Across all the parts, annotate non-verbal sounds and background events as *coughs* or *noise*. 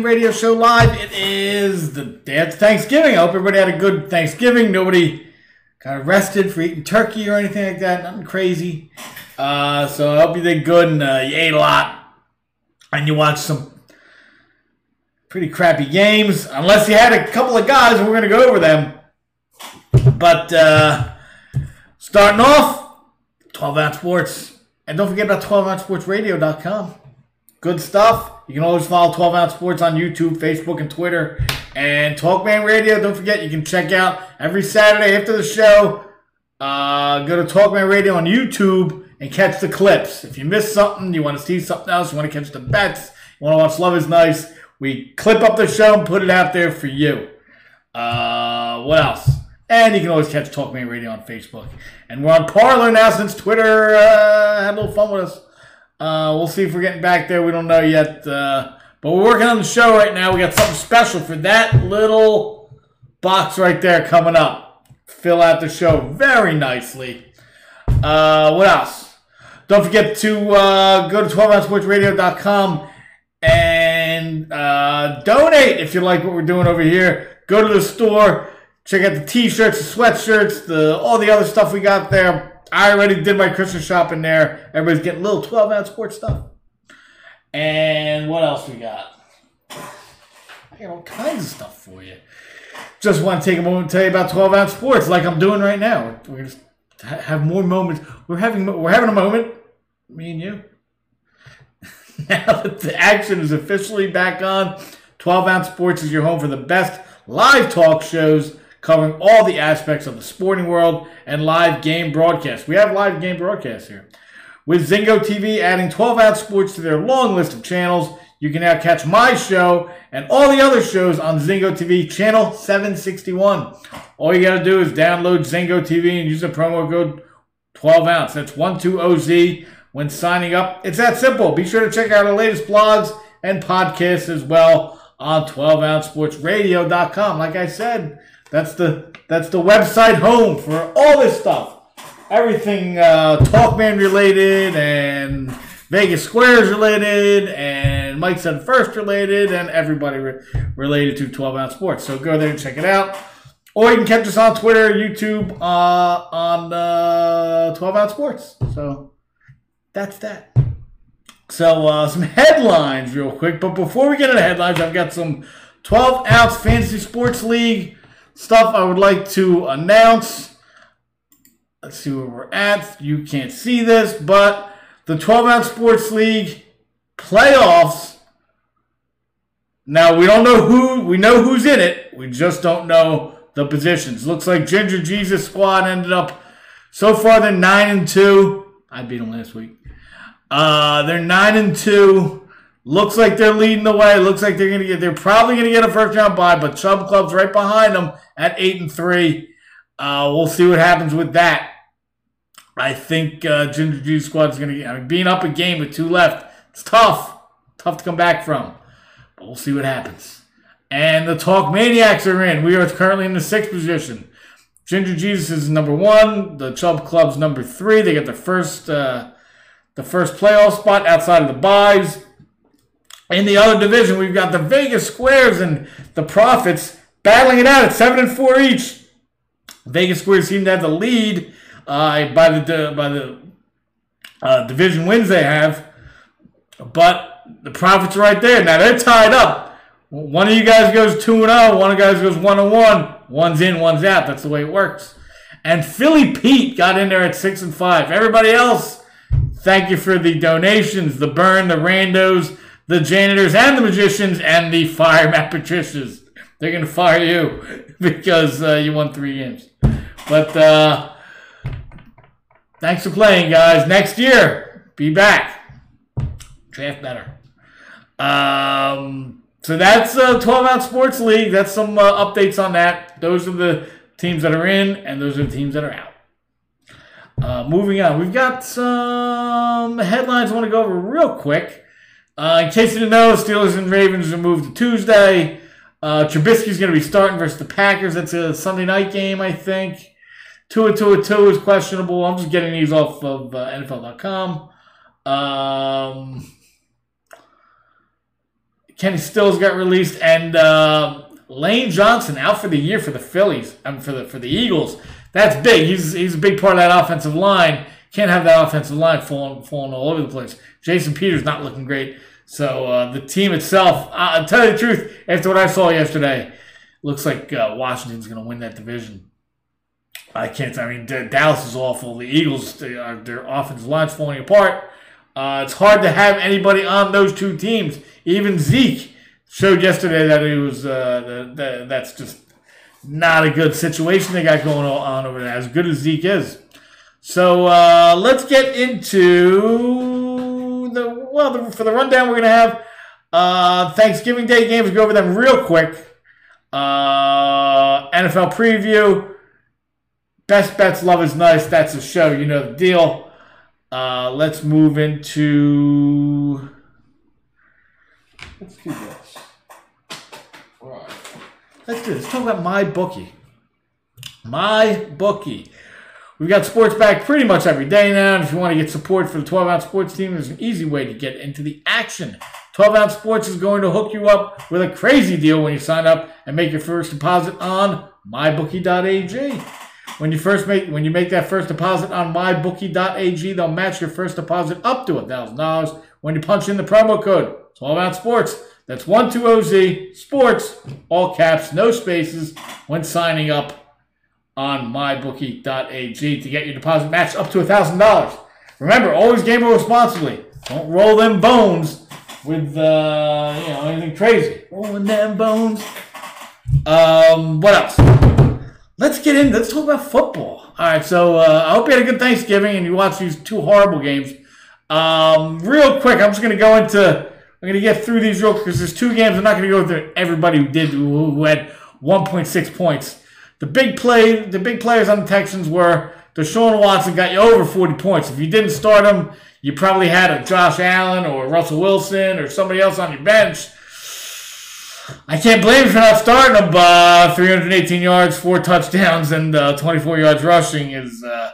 Radio Show live. It is the day after Thanksgiving. I hope everybody had a good Thanksgiving. Nobody got arrested for eating turkey or anything like that. Nothing crazy. Uh, so I hope you did good and uh, you ate a lot and you watched some pretty crappy games. Unless you had a couple of guys, we're going to go over them. But uh, starting off, 12 Ounce Sports. And don't forget about 12OunceSportsRadio.com. Good stuff. You can always follow 12 Ounce Sports on YouTube, Facebook, and Twitter. And Talkman Radio, don't forget, you can check out every Saturday after the show. Uh, go to Talkman Radio on YouTube and catch the clips. If you miss something, you want to see something else, you want to catch the bets, you want to watch Love is Nice, we clip up the show and put it out there for you. Uh, what else? And you can always catch Talkman Radio on Facebook. And we're on Parler now since Twitter uh, had a little fun with us. Uh, we'll see if we're getting back there. We don't know yet. Uh, but we're working on the show right now. We got something special for that little box right there coming up. Fill out the show very nicely. Uh, what else? Don't forget to uh, go to 12ouncesportsradio.com and uh, donate if you like what we're doing over here. Go to the store, check out the t-shirts, the sweatshirts, the all the other stuff we got there. I already did my Christmas shopping there. Everybody's getting little 12 ounce sports stuff. And what else we got? I got all kinds of stuff for you. Just want to take a moment to tell you about 12 ounce sports, like I'm doing right now. We're just have more moments. We're having we're having a moment, me and you. *laughs* now that the action is officially back on, 12 ounce sports is your home for the best live talk shows covering all the aspects of the sporting world and live game broadcasts. We have live game broadcasts here. With Zingo TV adding 12 ounce sports to their long list of channels, you can now catch my show and all the other shows on Zingo TV channel 761. All you got to do is download Zingo TV and use the promo code 12 ounce. That's 12OZ when signing up. It's that simple. Be sure to check out our latest blogs and podcasts as well on 12ouncesportsradio.com. Like I said, that's the that's the website home for all this stuff. Everything uh, Talkman related and Vegas Squares related and Mike said first related and everybody re- related to 12 ounce sports. So go there and check it out. Or you can catch us on Twitter, YouTube, uh, on uh, 12 ounce sports. So that's that. So uh, *laughs* some headlines real quick. But before we get into headlines, I've got some 12 ounce fantasy sports league stuff I would like to announce. Let's see where we're at. You can't see this, but the 12 ounce sports league playoffs. Now we don't know who we know who's in it. We just don't know the positions. Looks like Ginger Jesus squad ended up so far they're nine and two. I beat them last week. Uh, they're nine and two. Looks like they're leading the way. Looks like they're gonna get. They're probably gonna get a first round bye, but Chubb Club's right behind them at eight and three. Uh, we'll see what happens with that. I think uh, Ginger G Squad's gonna get. I mean, being up a game with two left, it's tough. Tough to come back from. But we'll see what happens. And the Talk Maniacs are in. We are currently in the sixth position. Ginger Jesus is number one. The Chubb Club's number three. They get the first uh, the first playoff spot outside of the buys. In the other division, we've got the Vegas Squares and the Profits battling it out at seven and four each. Vegas Squares seem to have the lead uh, by the by the uh, division wins they have, but the Profits are right there. Now they're tied up. One of you guys goes two and zero. One of you guys goes one and one. One's in, one's out. That's the way it works. And Philly Pete got in there at six and five. Everybody else, thank you for the donations, the burn, the randos the janitors and the magicians and the fire Matt *laughs* Patricias. They're going to fire you *laughs* because uh, you won three games. But uh, thanks for playing, guys. Next year, be back. Draft better. Um, so that's uh, 12 ounce sports league. That's some uh, updates on that. Those are the teams that are in, and those are the teams that are out. Uh, moving on, we've got some headlines I want to go over real quick. Uh, in case you didn't know, Steelers and Ravens are moved to Tuesday. Uh, Trubisky's going to be starting versus the Packers. That's a Sunday night game, I think. Tua Tua Tua is questionable. I'm just getting these off of uh, NFL.com. Um, Kenny Stills got released, and uh, Lane Johnson out for the year for the Phillies. Mean, for the for the Eagles. That's big. He's he's a big part of that offensive line. Can't have that offensive line falling falling all over the place. Jason Peters not looking great. So uh, the team itself, I'll tell you the truth, after what I saw yesterday, looks like uh, Washington's going to win that division. I can't. I mean, Dallas is awful. The Eagles, they are, their offensive line's falling apart. Uh, it's hard to have anybody on those two teams. Even Zeke showed yesterday that he was. Uh, the, the, that's just not a good situation they got going on over there. As good as Zeke is. So uh, let's get into the well the, for the rundown. We're gonna have uh, Thanksgiving Day games. Go over them real quick. Uh, NFL preview. Best bets, love is nice. That's a show. You know the deal. Uh, let's move into. Let's do this. All right. Let's do this. Let's talk about my bookie. My bookie. We've got sports back pretty much every day now. And if you want to get support for the 12 ounce sports team, there's an easy way to get into the action. 12 ounce sports is going to hook you up with a crazy deal when you sign up and make your first deposit on mybookie.ag. When you first make when you make that first deposit on mybookie.ag, they'll match your first deposit up to $1,000 when you punch in the promo code 12 ounce sports. That's 12OZ sports, all caps, no spaces when signing up on mybookie.ag to get your deposit matched up to $1,000. Remember, always gamble responsibly. Don't roll them bones with uh, you know anything crazy. Rolling them bones. Um, what else? let's get in. Let's talk about football. All right. So uh, I hope you had a good Thanksgiving and you watched these two horrible games. Um, real quick, I'm just going to go into. I'm going to get through these real quick because there's two games. I'm not going to go through everybody who did who, who had 1.6 points. The big play, the big players on the Texans were Deshaun Watson got you over 40 points. If you didn't start him, you probably had a Josh Allen or Russell Wilson or somebody else on your bench I can't blame you for not starting him. Uh, 318 yards, four touchdowns, and uh, 24 yards rushing is uh,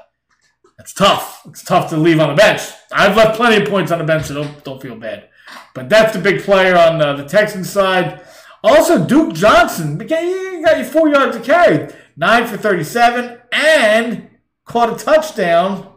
it's tough. It's tough to leave on the bench. I've left plenty of points on the bench, so don't don't feel bad. But that's the big player on uh, the Texans side. Also, Duke Johnson, he got you four yards to carry, nine for 37, and caught a touchdown.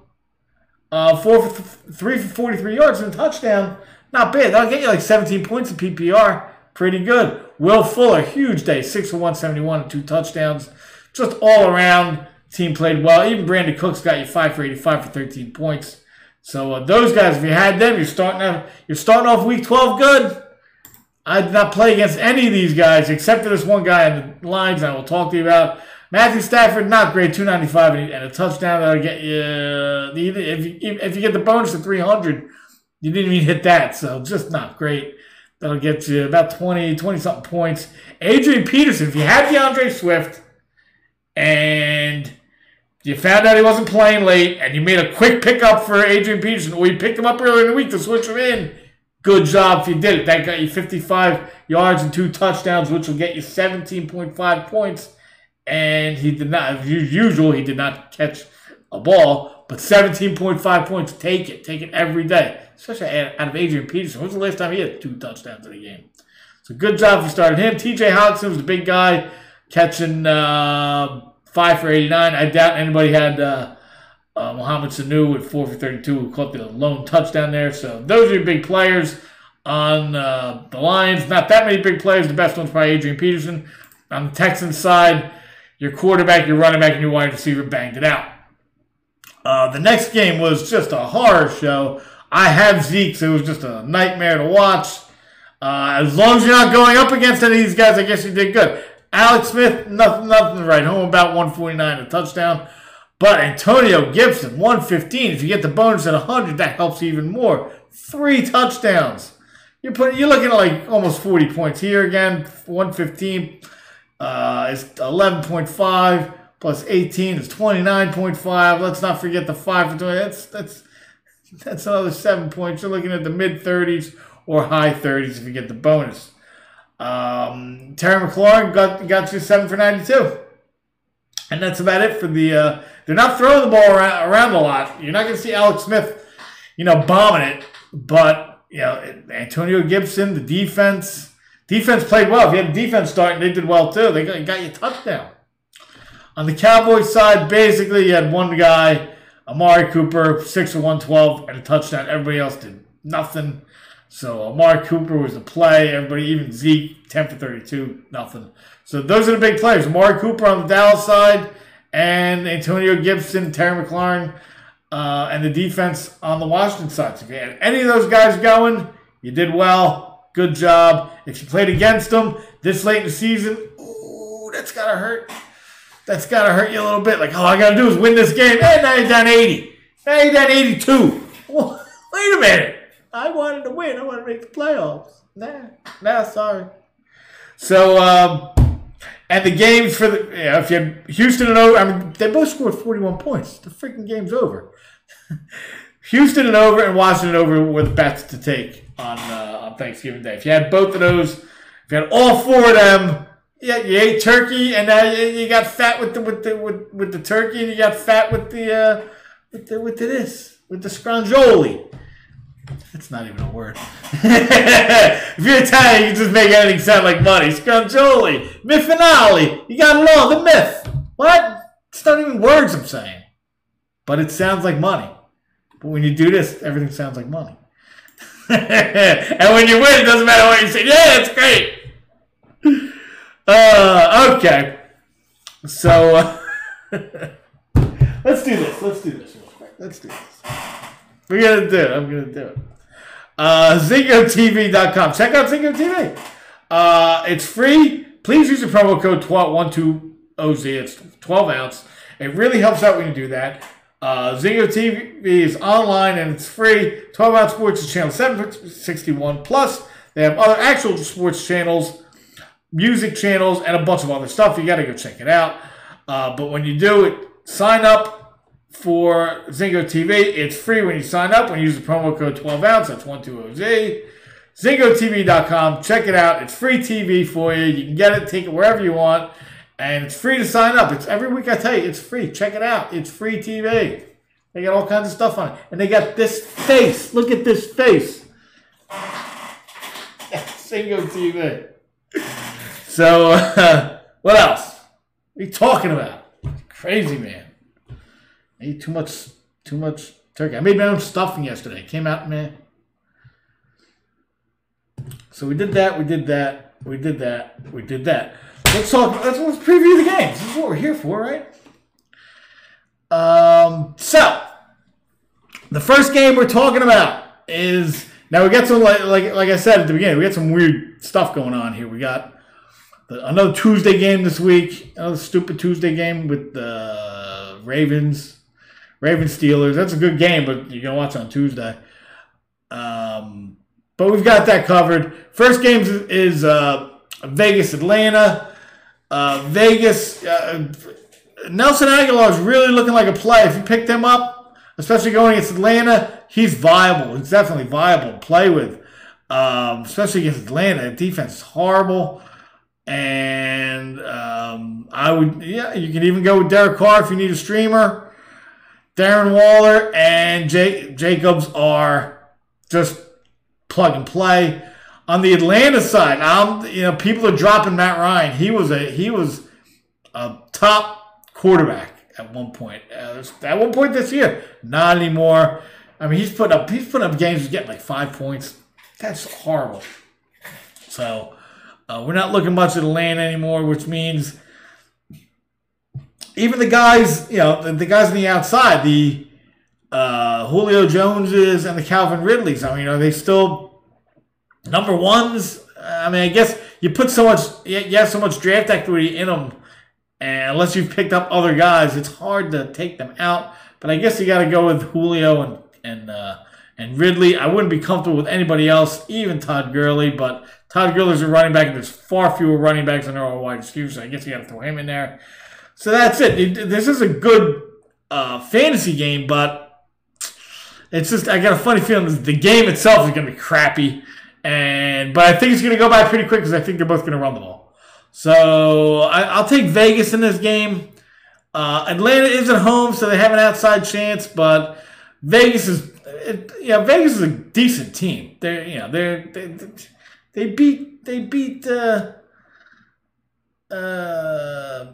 Uh, four for th- three for 43 yards and a touchdown. Not bad. That'll get you like 17 points in PPR pretty good. Will Fuller, huge day, six for 171 and two touchdowns. Just all around, team played well. Even Brandin Cooks got you five for 85 for 13 points. So uh, those guys, if you had them, you're starting off, you're starting off week 12 good. I did not play against any of these guys except for this one guy in the lines I will talk to you about. Matthew Stafford, not great, 295 and a touchdown that'll get you. If you, if you get the bonus of 300, you didn't even hit that, so just not great. That'll get you about 20, 20 something points. Adrian Peterson, if you had DeAndre Swift and you found out he wasn't playing late and you made a quick pickup for Adrian Peterson, or you picked him up earlier in the week to switch him in, good job if you did it. That got you 55 yards and two touchdowns, which will get you 17.5 points. And he did not, as usual, he did not catch a ball, but 17.5 points. Take it. Take it every day especially out of Adrian Peterson. When was the last time he had two touchdowns in a game? So good job for starting him. TJ Hockenson was the big guy, catching uh, five for 89. I doubt anybody had uh, uh, Mohamed Sanu with four for 32 who caught the lone touchdown there. So those are your big players on uh, the Lions. Not that many big players. The best one's probably Adrian Peterson. On the Texans side, your quarterback, your running back, and your wide receiver banged it out. Uh, the next game was just a horror show. I have Zeke, so it was just a nightmare to watch. Uh, as long as you're not going up against any of these guys, I guess you did good. Alex Smith, nothing, nothing write home about, 149 a touchdown. But Antonio Gibson, 115. If you get the bonus at 100, that helps even more. Three touchdowns. You're putting, you're looking at like almost 40 points here again. 115 uh, is 11.5 plus 18 is 29.5. Let's not forget the five for 20. That's that's that's another seven points. You're looking at the mid 30s or high 30s if you get the bonus. Um, Terry McLaurin got got you seven for 92. And that's about it for the. Uh, they're not throwing the ball around, around a lot. You're not going to see Alex Smith, you know, bombing it. But, you know, Antonio Gibson, the defense, Defense played well. If you had defense starting, they did well too. They got, got you touchdown. On the Cowboys side, basically, you had one guy, Amari Cooper, 6 for 112, and a touchdown. Everybody else did nothing. So Amari Cooper was the play. Everybody, even Zeke, 10 for 32, nothing. So those are the big players. Amari Cooper on the Dallas side, and Antonio Gibson, Terry McLaurin, uh, and the defense on the Washington side. So if you had any of those guys going, you did well. Good job. If you played against them this late in the season, ooh, that's gotta hurt. That's gotta hurt you a little bit. Like, all I gotta do is win this game. Hey, now you're down 80. Now you're down 82. *laughs* Wait a minute. I wanted to win. I wanted to make the playoffs. Nah, nah, sorry. So, um, and the games for the, yeah, if you had Houston and over, I mean, they both scored 41 points. The freaking game's over. *laughs* Houston and over and Washington over were the bets to take on uh, on Thanksgiving Day. If you had both of those, if you had all four of them, yeah, you ate turkey and now you, you got fat with the with the with, with the turkey and you got fat with the uh, with the with the this with the scrangoli. *laughs* That's not even a word. *laughs* if you're Italian, you just make anything sound like money. Scrangoli, mythinali. You got it all. The myth. What? It's not even words I'm saying. But it sounds like money. But when you do this, everything sounds like money. *laughs* and when you win, it doesn't matter what you say. Yeah, it's great. Uh, okay. So uh, let's do this. Let's do this real quick. Let's do this. We're gonna do it. I'm gonna do it. Uh, ZingoTV.com. Check out Zingo TV. Uh, it's free. Please use the promo code 1212OZ. It's 12 ounce. It really helps out when you do that. Uh, TV is online and it's free. 12 ounce sports is channel 761. Plus, they have other actual sports channels, music channels, and a bunch of other stuff. You got to go check it out. Uh, but when you do it, sign up for Zingo TV. It's free when you sign up. When you use the promo code 12 ounce, that's 120Z. ZingoTV.com. Check it out. It's free TV for you. You can get it, take it wherever you want. And it's free to sign up. It's every week I tell you, it's free. Check it out. It's free TV. They got all kinds of stuff on it. And they got this face. Look at this face. *laughs* Zingo TV. So, uh, *laughs* what else? What are you talking about? Crazy man. I ate too much, too much turkey. I made my own stuffing yesterday. It came out, man. So we did that. We did that. We did that. We did that. Let's talk. Let's, let's preview the games. This is what we're here for, right? Um. So the first game we're talking about is now we got some like like like I said at the beginning. We got some weird stuff going on here. We got the, another Tuesday game this week. Another stupid Tuesday game with the Ravens Ravens Steelers. That's a good game, but you're gonna watch on Tuesday. Um, but we've got that covered. First game is uh, Vegas Atlanta. Uh, Vegas. Uh, Nelson Agholor is really looking like a play. If you picked him up, especially going against Atlanta, he's viable. He's definitely viable to play with. Um, especially against Atlanta, defense is horrible. And um, I would, yeah, you can even go with Derek Carr if you need a streamer. Darren Waller and Jake Jacobs are just plug and play. On the Atlanta side, I'm you know people are dropping Matt Ryan. He was a he was a top quarterback at one point. Uh, at one point this year, not anymore. I mean, he's put up he's put up games he's getting like five points. That's horrible. So uh, we're not looking much at Atlanta anymore, which means even the guys, you know, the, the guys on the outside, the uh, Julio Joneses and the Calvin Ridleys. I mean, are they still number ones? I mean, I guess you put so much, you have so much draft equity in them, and unless you've picked up other guys, it's hard to take them out. But I guess you got to go with Julio and and uh, and Ridley. I wouldn't be comfortable with anybody else, even Todd Gurley. But Todd Gurley's a running back, and there's far fewer running backs than there are wide receivers. So I guess you got to throw him in there. So that's it. This is a good uh, fantasy game, but it's just I got a funny feeling the game itself is going to be crappy, and but I think it's going to go by pretty quick because I think they're both going to run the ball. So I, will take Vegas in this game. Uh, Atlanta is at home, so they have an outside chance, but Vegas is, it, yeah, Vegas is a decent team. They're you know they're, they they beat they beat uh, uh,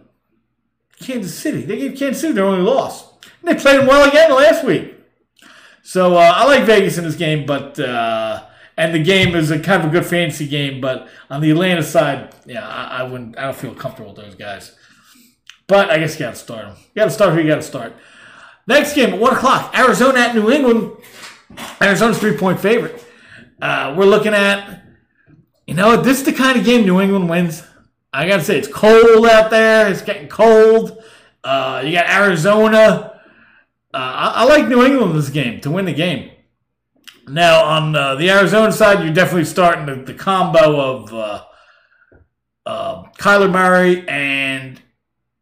Kansas City. They gave Kansas City their only loss. And they played them well again last week. So uh, I like Vegas in this game, but uh, and the game is a kind of a good fantasy game. But on the Atlanta side, yeah, I, I wouldn't. I don't feel comfortable with those guys. But I guess you got to start them. You got to start who you got to start. Next game at one o'clock, Arizona at New England. Arizona's three point favorite. Uh, we're looking at, you know, this is the kind of game New England wins. I gotta say, it's cold out there. It's getting cold. Uh, you got Arizona. Uh, I, I, like New England this game to win the game. Now on uh, the Arizona side, you're definitely starting the, the combo of uh, uh, Kyler Murray and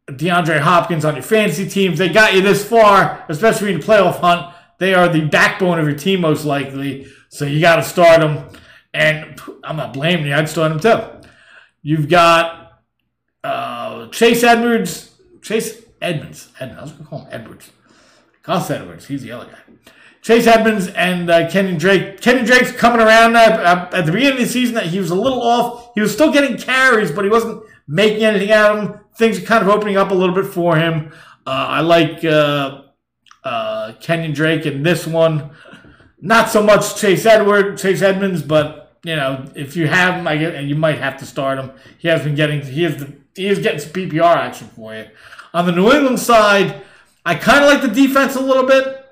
DeAndre Hopkins on your fantasy teams. They got you this far, especially in the playoff hunt. They are the backbone of your team, most likely. So you got to start them. And I'm not blaming you. I'd start them too. You've got uh, Chase Edwards. Chase Edmonds. Edmonds. I was going to call him Edwards. Gus Edwards. He's the other guy. Chase Edmonds and uh, Kenny Drake. Kenny Drake's coming around at, at the beginning of the season. He was a little off. He was still getting carries, but he wasn't making anything out of them. Things are kind of opening up a little bit for him. Uh, I like uh, uh, Kenyon Drake in this one. Not so much Chase Edward, Chase Edmonds, but you know, if you have him, I and you might have to start him. He has been getting, he is the, he is getting some PPR action for you. On the New England side, I kind of like the defense a little bit.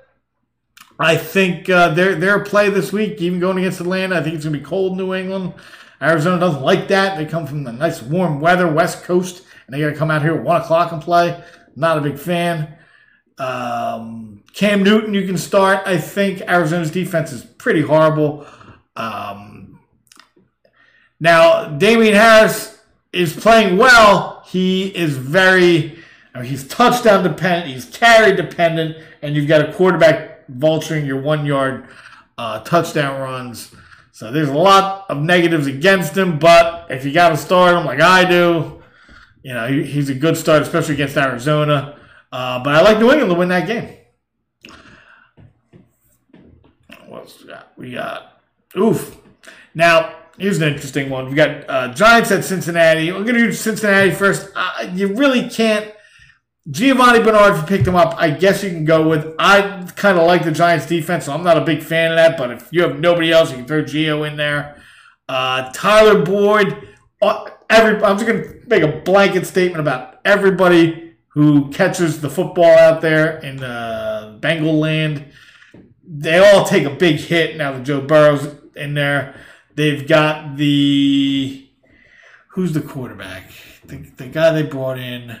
I think uh, their their play this week, even going against Atlanta, I think it's going to be cold New England. Arizona doesn't like that. They come from the nice warm weather, West Coast, and they got to come out here at one o'clock and play. Not a big fan. Um, Cam Newton, you can start. I think Arizona's defense is pretty horrible. Um, now, Damien Harris is playing well. He is very, I mean, he's touchdown dependent, he's carry dependent, and you've got a quarterback vulturing your one yard uh, touchdown runs. So there's a lot of negatives against him, but if you got to start him like I do, you know, he, he's a good start, especially against Arizona. Uh, but I like New England to win that game. What's got? We got oof. Now here's an interesting one. We got uh, Giants at Cincinnati. We're gonna do Cincinnati first. Uh, you really can't. Giovani Bernard, if you picked him up, I guess you can go with. I kind of like the Giants defense, so I'm not a big fan of that. But if you have nobody else, you can throw Gio in there. Uh, Tyler Boyd. Uh, every I'm just gonna make a blanket statement about everybody who catches the football out there in uh, Bengal land. They all take a big hit now that Joe Burrow's in there. They've got the who's the quarterback? The, the guy they brought in.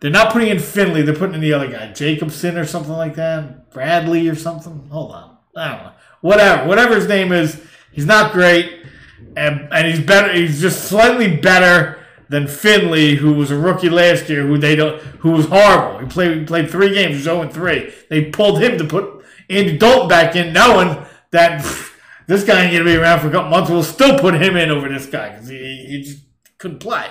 They're not putting in Finley. They're putting in the other guy, Jacobson or something like that. Bradley or something. Hold on. I don't know. Whatever. Whatever his name is, he's not great, and and he's better. He's just slightly better than Finley, who was a rookie last year, who they don't, who was horrible. He played played three games, was 0 3. They pulled him to put Andy Dalton back in, knowing that pff, *laughs* this guy ain't gonna be around for a couple months. We'll still put him in over this guy because he, he just couldn't play.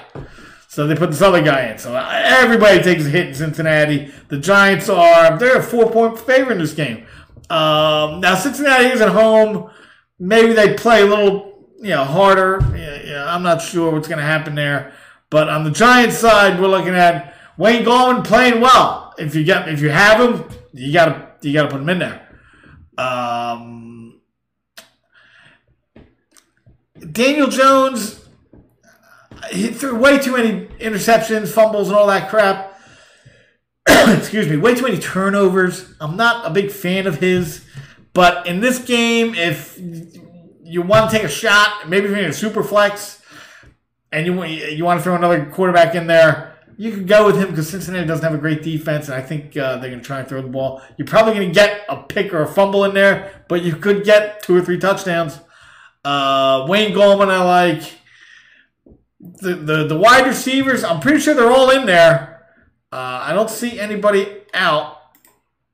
So they put this other guy in. So everybody takes a hit in Cincinnati. The Giants are they're a four point favorite in this game. Um, now Cincinnati is at home. Maybe they play a little you know harder. Yeah, yeah, I'm not sure what's to happen there. But on the Giants side, we're looking at Wayne Gallman playing well. If you get if you have him, you gotta you gotta put him in there. Um, Daniel Jones, he threw way too many interceptions, fumbles, and all that crap. *coughs* Excuse me, way too many turnovers. I'm not a big fan of his. But in this game, if you want to take a shot, maybe if you're in a super flex, and you you want to throw another quarterback in there, you could go with him because Cincinnati doesn't have a great defense, and I think uh, they're going to try and throw the ball. You're probably going to get a pick or a fumble in there, but you could get two or three touchdowns. Uh, Wayne Gallman, I like. The, the the wide receivers, I'm pretty sure they're all in there. Uh, I don't see anybody out.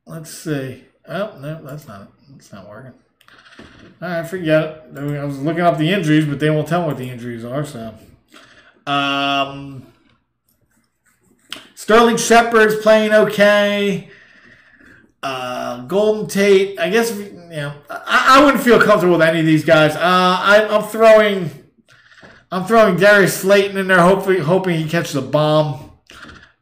Let's see. Oh no, that's not it. That's not working. All right, forget it. I was looking up the injuries, but they won't tell me what the injuries are. So. Um, Sterling Shepard's playing okay. uh, Golden Tate. I guess know I, I wouldn't feel comfortable with any of these guys. Uh, I, I'm throwing I'm throwing Darius Slayton in there, hopefully hoping he catches a bomb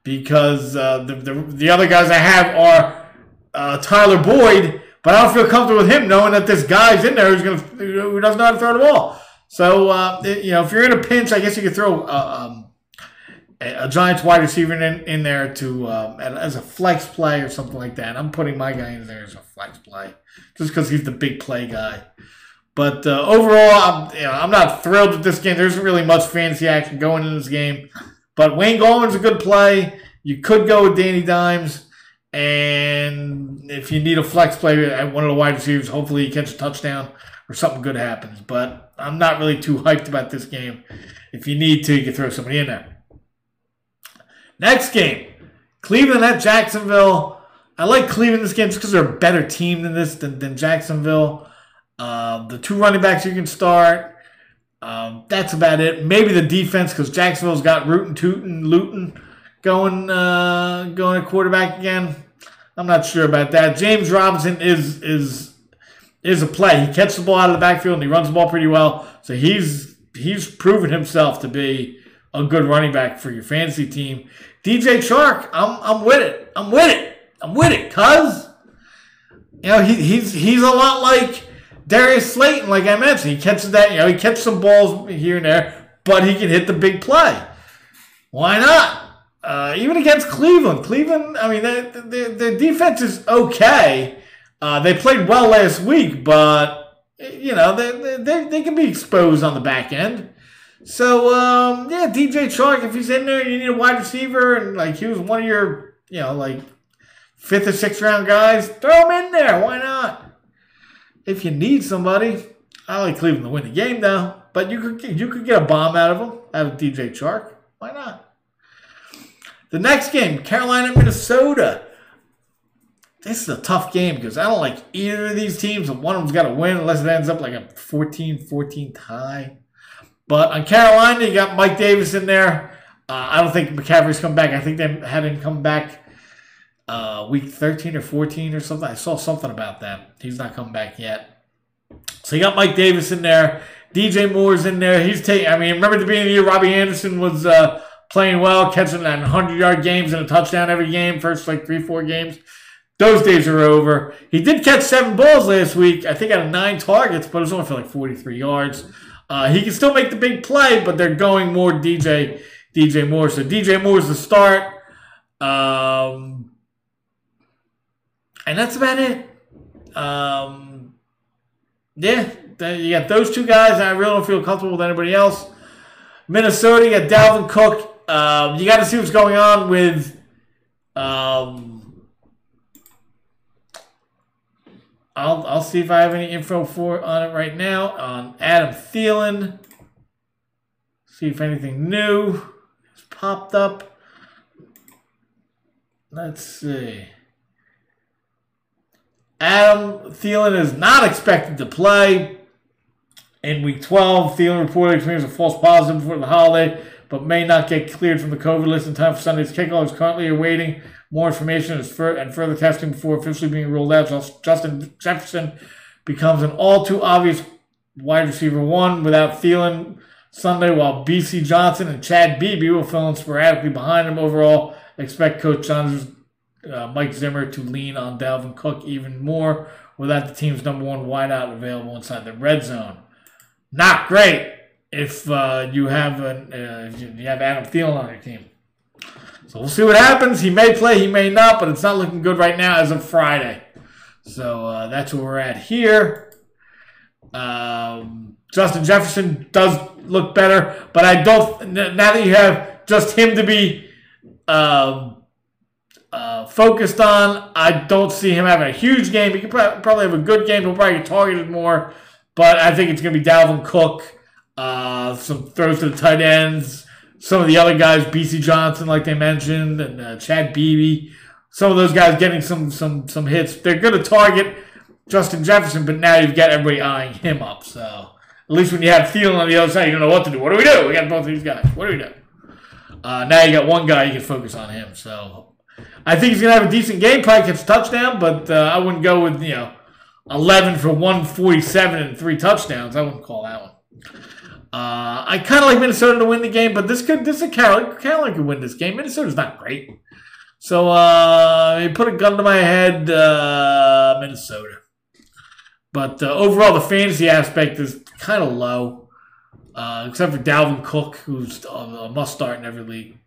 because uh, the, the the other guys I have are uh, Tyler Boyd, but I don't feel comfortable with him knowing that this guy's in there who's gonna who doesn't know how to throw the ball. So uh, you know, if you're in a pinch, I guess you could throw uh, um, a Giants wide receiver in, in there to um, as a flex play or something like that. I'm putting my guy in there as a flex play just because he's the big play guy. But uh, overall, I'm, you know, I'm not thrilled with this game. There isn't really much fancy action going in this game. But Wayne Gallman's a good play. You could go with Danny Dimes. And if you need a flex play at one of the wide receivers, hopefully you catch a touchdown or something good happens. But I'm not really too *laughs* hyped about this game. If you need to, you can throw somebody in there. Next game, Cleveland at Jacksonville. I like Cleveland this game just because they're a better team than this than, than Jacksonville. Uh, the two running backs you can start. Um, that's about it. Maybe the defense because Jacksonville's got Rootin' Tootin' Luton going uh, going at quarterback again. I'm not sure about that. James Robinson is is is a play. He catches the ball out of the backfield and he runs the ball pretty well. So he's he's proven himself to be a good running back for your fantasy team. DJ Chark, I'm I'm with it. I'm with it. I'm with it, cuz you know, he, he's he's a lot like Darius Slayton, like I mentioned. He catches that, you know, he catches some balls here and there, but he can hit the big play. Why not? Uh, even against Cleveland. Cleveland, I mean, the, the, defense is okay. Uh, they played well last week, but, you know, they, they, they can be exposed on the back end. So um, yeah, DJ Chark, if he's in there, you need a wide receiver, and like he was one of your, you know, like fifth or sixth round guys, throw him in there. Why not? If you need somebody, I like Cleveland to win the game though. But you could you could get a bomb out of him, out of DJ Chark. Why not? The next game, Carolina, Minnesota. This is a tough game because I don't like either of these teams. One of them's got to win unless it ends up like a 14-14 tie. But on Carolina, you got Mike Davis in there. Uh, I don't think McCaffrey's come back. I think they had him come back uh, week 13 or 14 or something. I saw something about that. He's not come back yet. So you got Mike Davis in there. DJ Moore's in there. He's taking, I mean, remember at the beginning of the year, Robbie Anderson was uh, playing well, catching that 100 yard games and a touchdown every game, first like three, four games. Those days are over. He did catch seven balls last week. I think out of nine targets, but it was only for like 43 yards. Uh, he can still make the big play, but they're going more DJ DJ Moore. So DJ Moore's the start. Um, and that's about it. Um, yeah, you got those two guys. I really don't feel comfortable with anybody else. Minnesota, you got Dalvin Cook. Um, you got to see what's going on with um, I'll, I'll see if I have any info for on it right now on Adam Thielen. See if anything new has popped up. Let's see. Adam Thielen is not expected to play in week 12. Thielen reportedly experienced a false positive before the holiday, but may not get cleared from the COVID list in time for Sunday's kickoff. Is currently awaiting more information and further testing before officially being ruled out. Justin Jefferson becomes an all too obvious wide receiver one without Thielen Sunday, while Bisi Johnson and Chad Beebe will fill in sporadically behind him. Overall, expect Coach Johnson's uh, Mike Zimmer to lean on Dalvin Cook even more without the team's number one wideout available inside the red zone. Not great if uh, you have an, uh, you have Adam Thielen on your team. So we'll see what happens. He may play, he may not, but it's not looking good right now as of Friday. So uh, that's where we're at here. Um, Justin Jefferson does look better, but I don't. Now that you have just him to be um, uh, focused on, I don't see him having a huge game. He could probably have a good game. He'll probably get targeted more, but I think it's going to be Dalvin Cook. Uh, some throws to the tight ends some of the other guys, Bisi Johnson, like they mentioned, and uh, Chad Beebe, some of those guys getting some some some hits. They're going to target Justin Jefferson, but now you've got everybody eyeing him up. So at least when you have Thielen on the other side, you don't know what to do. What do we do? We got both of these guys. What do we do? Uh, now you got one guy you can focus on him. So I think he's going to have a decent game, probably a touchdown, but uh, I wouldn't go with, you know, 11 for 147 and three touchdowns. I wouldn't call that one. Uh, I kind of like Minnesota to win the game, but this could this is Carolina. Carolina could win this game. Minnesota's not great, so uh, you put a gun to my head, uh, Minnesota. But uh, overall, the fantasy aspect is kind of low, uh, except for Dalvin Cook, who's a must start in every league.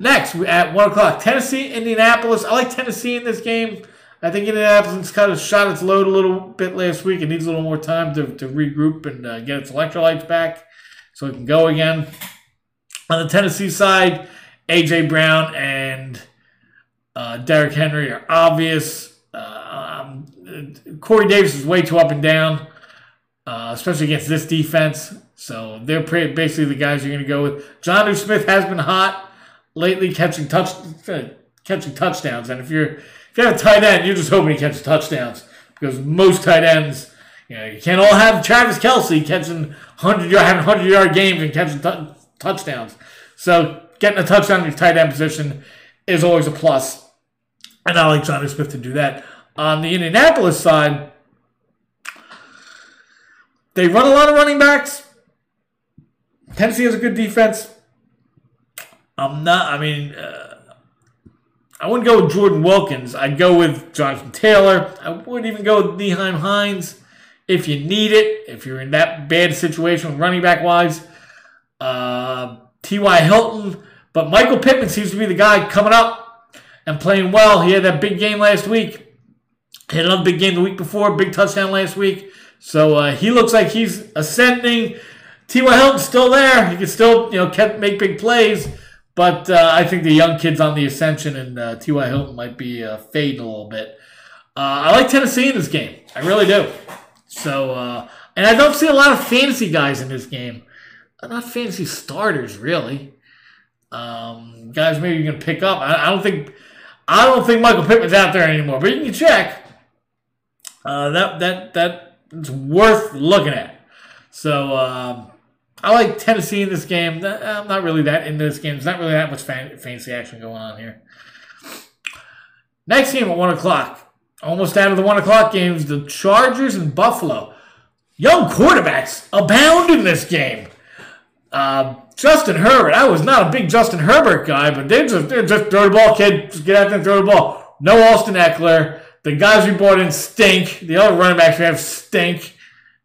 Next, we at one o'clock, Tennessee, Indianapolis. I like Tennessee in this game. I think Indianapolis kind of shot its load a little bit last week. It needs a little more time to, to regroup and uh, get its electrolytes back so it can go again. On the Tennessee side, A.J. Brown and uh, Derrick Henry are obvious. Uh, um, Corey Davis is way too up and down, uh, especially against this defense. So they're basically the guys you're going to go with. John Jonnu Smith has been hot lately, catching touch uh, catching touchdowns. And if you're if you have a tight end, you're just hoping he catches touchdowns because most tight ends, you know, you can't all have Travis Kelce catching hundred yard, having hundred yard games and catching t- touchdowns. So getting a touchdown in your tight end position is always a plus. and I like Jonnu Smith to do that. On the Indianapolis side, they run a lot of running backs. Tennessee has a good defense. I'm not. I mean. Uh, I wouldn't go with Jordan Wilkins. I'd go with Jonathan Taylor. I wouldn't even go with Nyheim Hines if you need it, if you're in that bad situation running back wise. Uh, T.Y. Hilton. But Michael Pittman seems to be the guy coming up and playing well. He had that big game last week. He had another big game the week before, big touchdown last week. So uh, he looks like he's ascending. T.Y. Hilton's still there. He can still, you know, make big plays. But uh, I think the young kids on the ascension and uh, T.Y. Hilton might be uh, fading a little bit. Uh, I like Tennessee in this game. I really do. So, uh, and I don't see a lot of fantasy guys in this game. Not fantasy starters, really. Um, guys, maybe you can pick up. I, I, don't think, I don't think Michael Pittman's out there anymore, but you can check. Uh, that that that's worth looking at. So. Um, I like Tennessee in this game. I'm not really that into this game. There's not really that much fan- fancy action going on here. Next game at 1 o'clock. Almost out of the 1 o'clock games, the Chargers and Buffalo. Young quarterbacks abound in this game. Uh, Justin Herbert. I was not a big Justin Herbert guy, but they just, they just throw the ball, kid. Just get out there and throw the ball. No Austin Ekeler. The guys we brought in stink. The other running backs we have stink.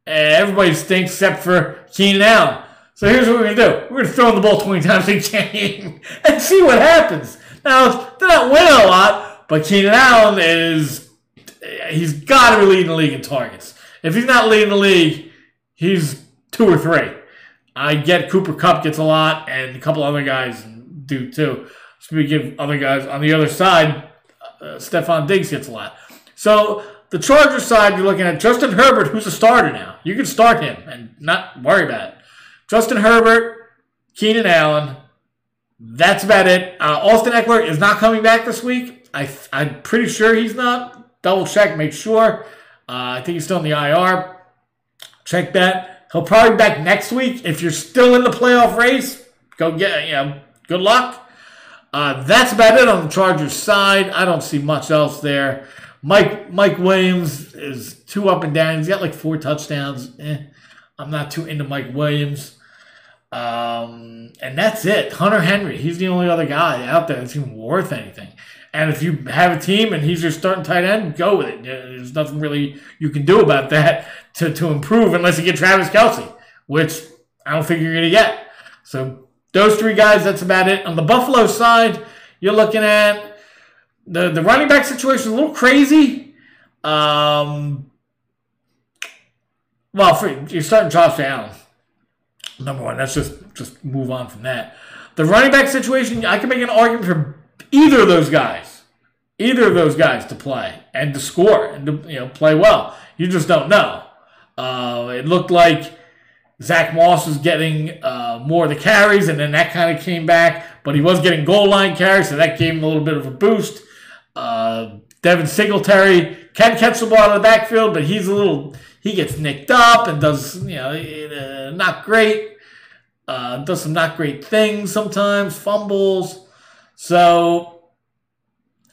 everybody stinks except for Keenan Allen. So here's what we're going to do. We're going to throw the ball 20 times a game *laughs* and see what happens. Now, they're not winning a lot, but Keenan Allen is, he's got to be leading the league in targets. If he's not leading the league, he's two or three. I get Cooper Kupp gets a lot, and a couple other guys do too. Speaking of other guys, on the other side, uh, Stefon Diggs gets a lot. So the Chargers side, you're looking at Justin Herbert, who's a starter now. You can start him and not worry about it. Justin Herbert, Keenan Allen. That's about it. Uh, Austin Ekeler is not coming back this week. I, I'm pretty sure he's not. Double check, make sure. Uh, I think he's still in the IR. Check that. He'll probably be back next week. If you're still in the playoff race, go get, you know, good luck. Uh, that's about it on the Chargers side. I don't see much else there. Mike Mike Williams is two up and down. He's got like four touchdowns. Eh, I'm not too into Mike Williams. Um, and that's it. Hunter Henry, he's the only other guy out there that's even worth anything. And if you have a team and he's your starting tight end, go with it. There's nothing really you can do about that to, to improve unless you get Travis Kelce, which I don't think you're going to get. So those three guys, that's about it. On the Buffalo side, you're looking at the, the running back situation is a little crazy. Um, well, for, you're starting Josh Allen number one. Let's just just move on from that. The running back situation, I can make an argument for either of those guys, either of those guys to play and to score and to you know play well. You just don't know. Uh, it looked like Zach Moss was getting uh, more of the carries, and then that kind of came back. But he was getting goal line carries, so that gave him a little bit of a boost. Uh, Devin Singletary can catch the ball out of the backfield, but he's a little he gets nicked up and does you know uh, not great. Uh, does some not great things sometimes, fumbles. So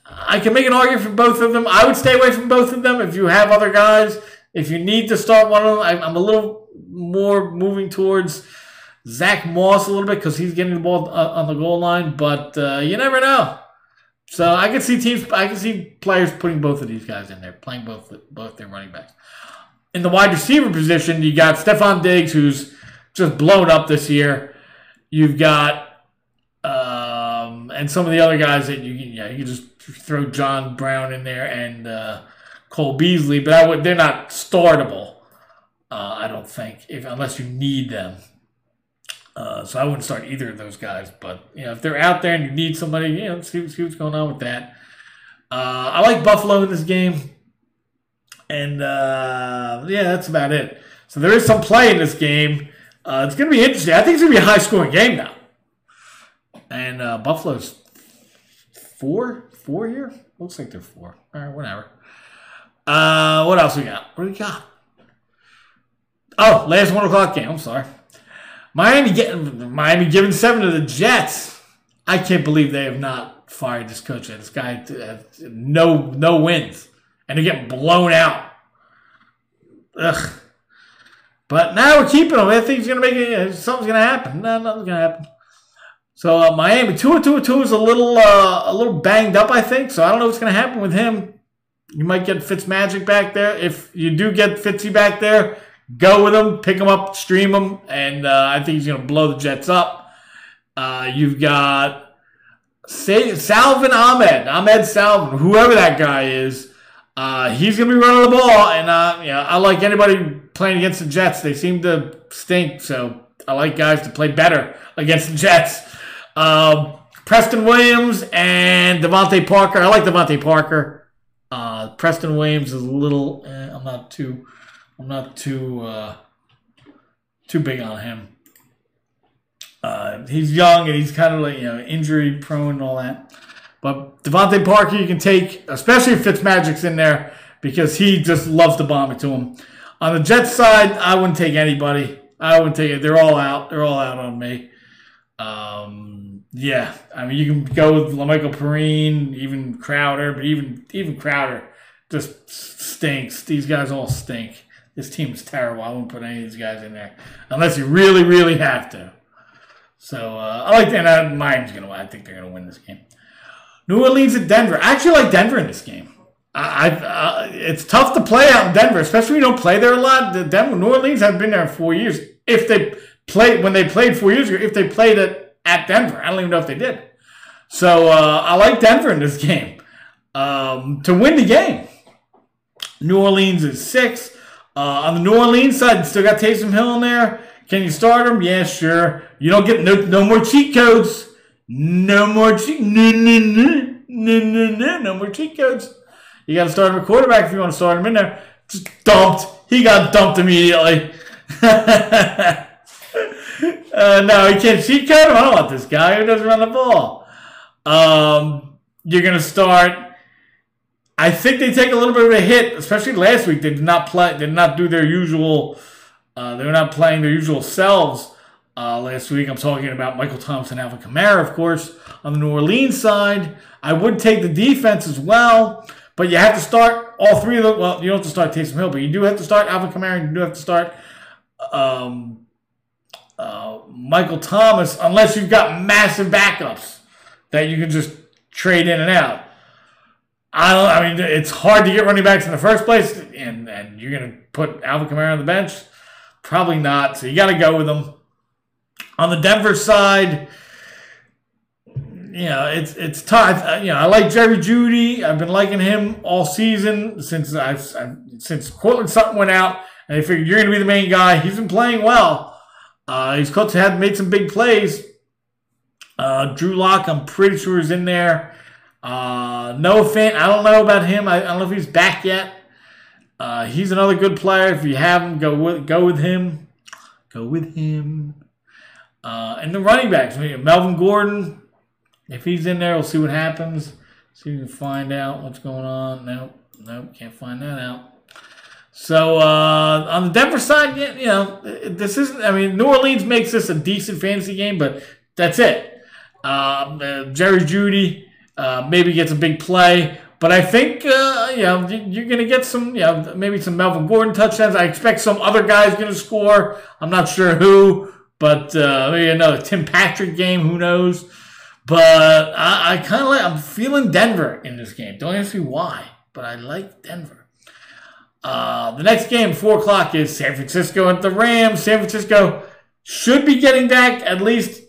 I can make an argument for both of them. I would stay away from both of them if you have other guys. If you need to start one of them, I'm a little more moving towards Zack Moss a little bit because he's getting the ball uh, on the goal line. But uh, you never know. So I can see teams, I can see players putting both of these guys in there, playing both both their running backs. In the wide receiver position, you got Stefon Diggs, who's just blown up this year. You've got um, and some of the other guys that you yeah you can just throw John Brown in there and uh, Cole Beasley, but I would they're not startable. Uh, I don't think if unless you need them. Uh, so I wouldn't start either of those guys. But you know, if they're out there and you need somebody, you know, see, see what's going on with that. Uh, I like Buffalo in this game, and uh, yeah, that's about it. So there is some play in this game. Uh, it's going to be interesting. I think it's going to be a high scoring game now. And uh, Buffalo's four, four here. Looks like they're four. All right, whatever. Uh, what else we got? What do we got? Oh, last one o'clock game. I'm sorry. Miami getting Miami giving seven to the Jets. I can't believe they have not fired this coach. This guy no no wins, and they're getting blown out. Ugh. But now we're keeping him. I think he's gonna make it. Something's gonna happen. No, nothing's gonna happen. So uh, Miami two is a little uh, a little banged up. I think so. I don't know what's gonna happen with him. You might get Fitzmagic back there. If you do get Fitzy back there, go with him, pick him up, stream him, and uh, I think he's to blow the Jets up. Uh, you've got Salvon Ahmed, Ahmed Salvon, whoever that guy is. Uh, he's to be running the ball, and uh, I like anybody playing against the Jets. They seem to stink, so I like guys to play better against the Jets. Um, Preston Williams and DeVante Parker. I like DeVante Parker. Uh, Preston Williams is a little. Eh, I'm not too I'm not too uh, too big on him. Uh, he's young and he's kind of like you know injury prone and all that. But DeVante Parker, you can take, especially if Fitzmagic's in there, because he just loves to bomb it to him. On the Jets side, I wouldn't take anybody. I wouldn't take it. They're all out. They're all out on me. Um, yeah, I mean, you can go with La'Mical Perine, even Crowder, but even even Crowder just stinks. These guys all stink. This team is terrible. I wouldn't put any of these guys in there unless you really, really have to. So uh, I like that. Miami's gonna. I think they're gonna win this game. New Orleans at Denver. I actually like Denver in this game. I, uh, it's tough to play out in Denver, especially when you don't play there a lot. The Denver, New Orleans have been there in four years. If they played when they played four years ago, if they played it at Denver, I don't even know if they did. So uh, I like Denver in this game um, to win the game. New Orleans is six. Uh, on the New Orleans side, still got Taysom Hill in there. Can you start him? Yeah, sure. You don't get no, no more cheat codes. No more cheat. No, no, no, no, no, no, no more cheat codes. You got to start him a quarterback if you want to start him in there. Just dumped. He got dumped immediately. *laughs* uh, no, he can't cheat code him. I don't want this guy who doesn't run the ball. Um, you're gonna start I think they take a little bit of a hit, especially last week. They did not play, did not do their usual. Uh, they were not playing their usual selves uh, last week. I'm talking about Michael Thompson, Alvin Kamara, of course. On the New Orleans side, I would take the defense as well, but you have to start all three of them. Well, you don't have to start Taysom Hill, but you do have to start Alvin Kamara. And you do have to start um, uh, Michael Thomas, unless you've got massive backups that you can just trade in and out. I don't. I mean, it's hard to get running backs in the first place, and and you're gonna put Alvin Kamara on the bench, probably not. So you got to go with them. On the Denver side, you know, it's it's tough. You know, I like Jerry Jeudy. I've been liking him all season since I've, I've since Courtland Sutton went out, and I figured you're going to be the main guy. He's been playing well. Uh, he's coach had made some big plays. Uh, Drew Lock, I'm pretty sure is in there. Uh, Noah Fant, I don't know about him. I, I don't know if he's back yet. Uh, he's another good player. If you have him, go with go with him. Go with him. Uh, and the running backs, Melvin Gordon. If he's in there, we'll see what happens. See if we can find out what's going on. Nope, nope, can't find that out. So uh, on the Denver side, you know, this isn't. I mean, New Orleans makes this a decent fantasy game, but that's it. Um, uh, Jerry Jeudy uh, maybe gets a big play. But I think uh, you know you're going to get some, you know, maybe some Melvin Gordon touchdowns. I expect some other guys going to score. I'm not sure who, but uh, maybe another Tim Patrick game. Who knows? But I, I kind of like. I'm feeling Denver in this game. Don't ask me why, but I like Denver. Uh, the next game, four o'clock, is San Francisco at the Rams. San Francisco should be getting back at least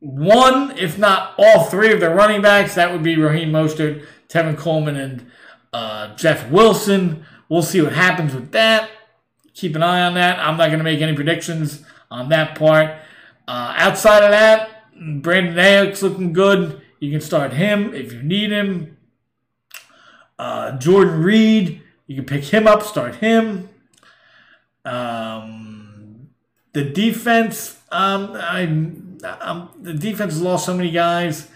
one, if not all three of their running backs. That would be Raheem Mostert, Tevin Coleman, and uh, Jeff Wilson. We'll see what happens with that. Keep an eye on that. I'm not going to make any predictions on that part. Uh, outside of that, Brandon Aiyuk's looking good. You can start him if you need him. Uh, Jordan Reed, you can pick him up, start him. Um, the defense, um, I, um, the defense has lost so many guys.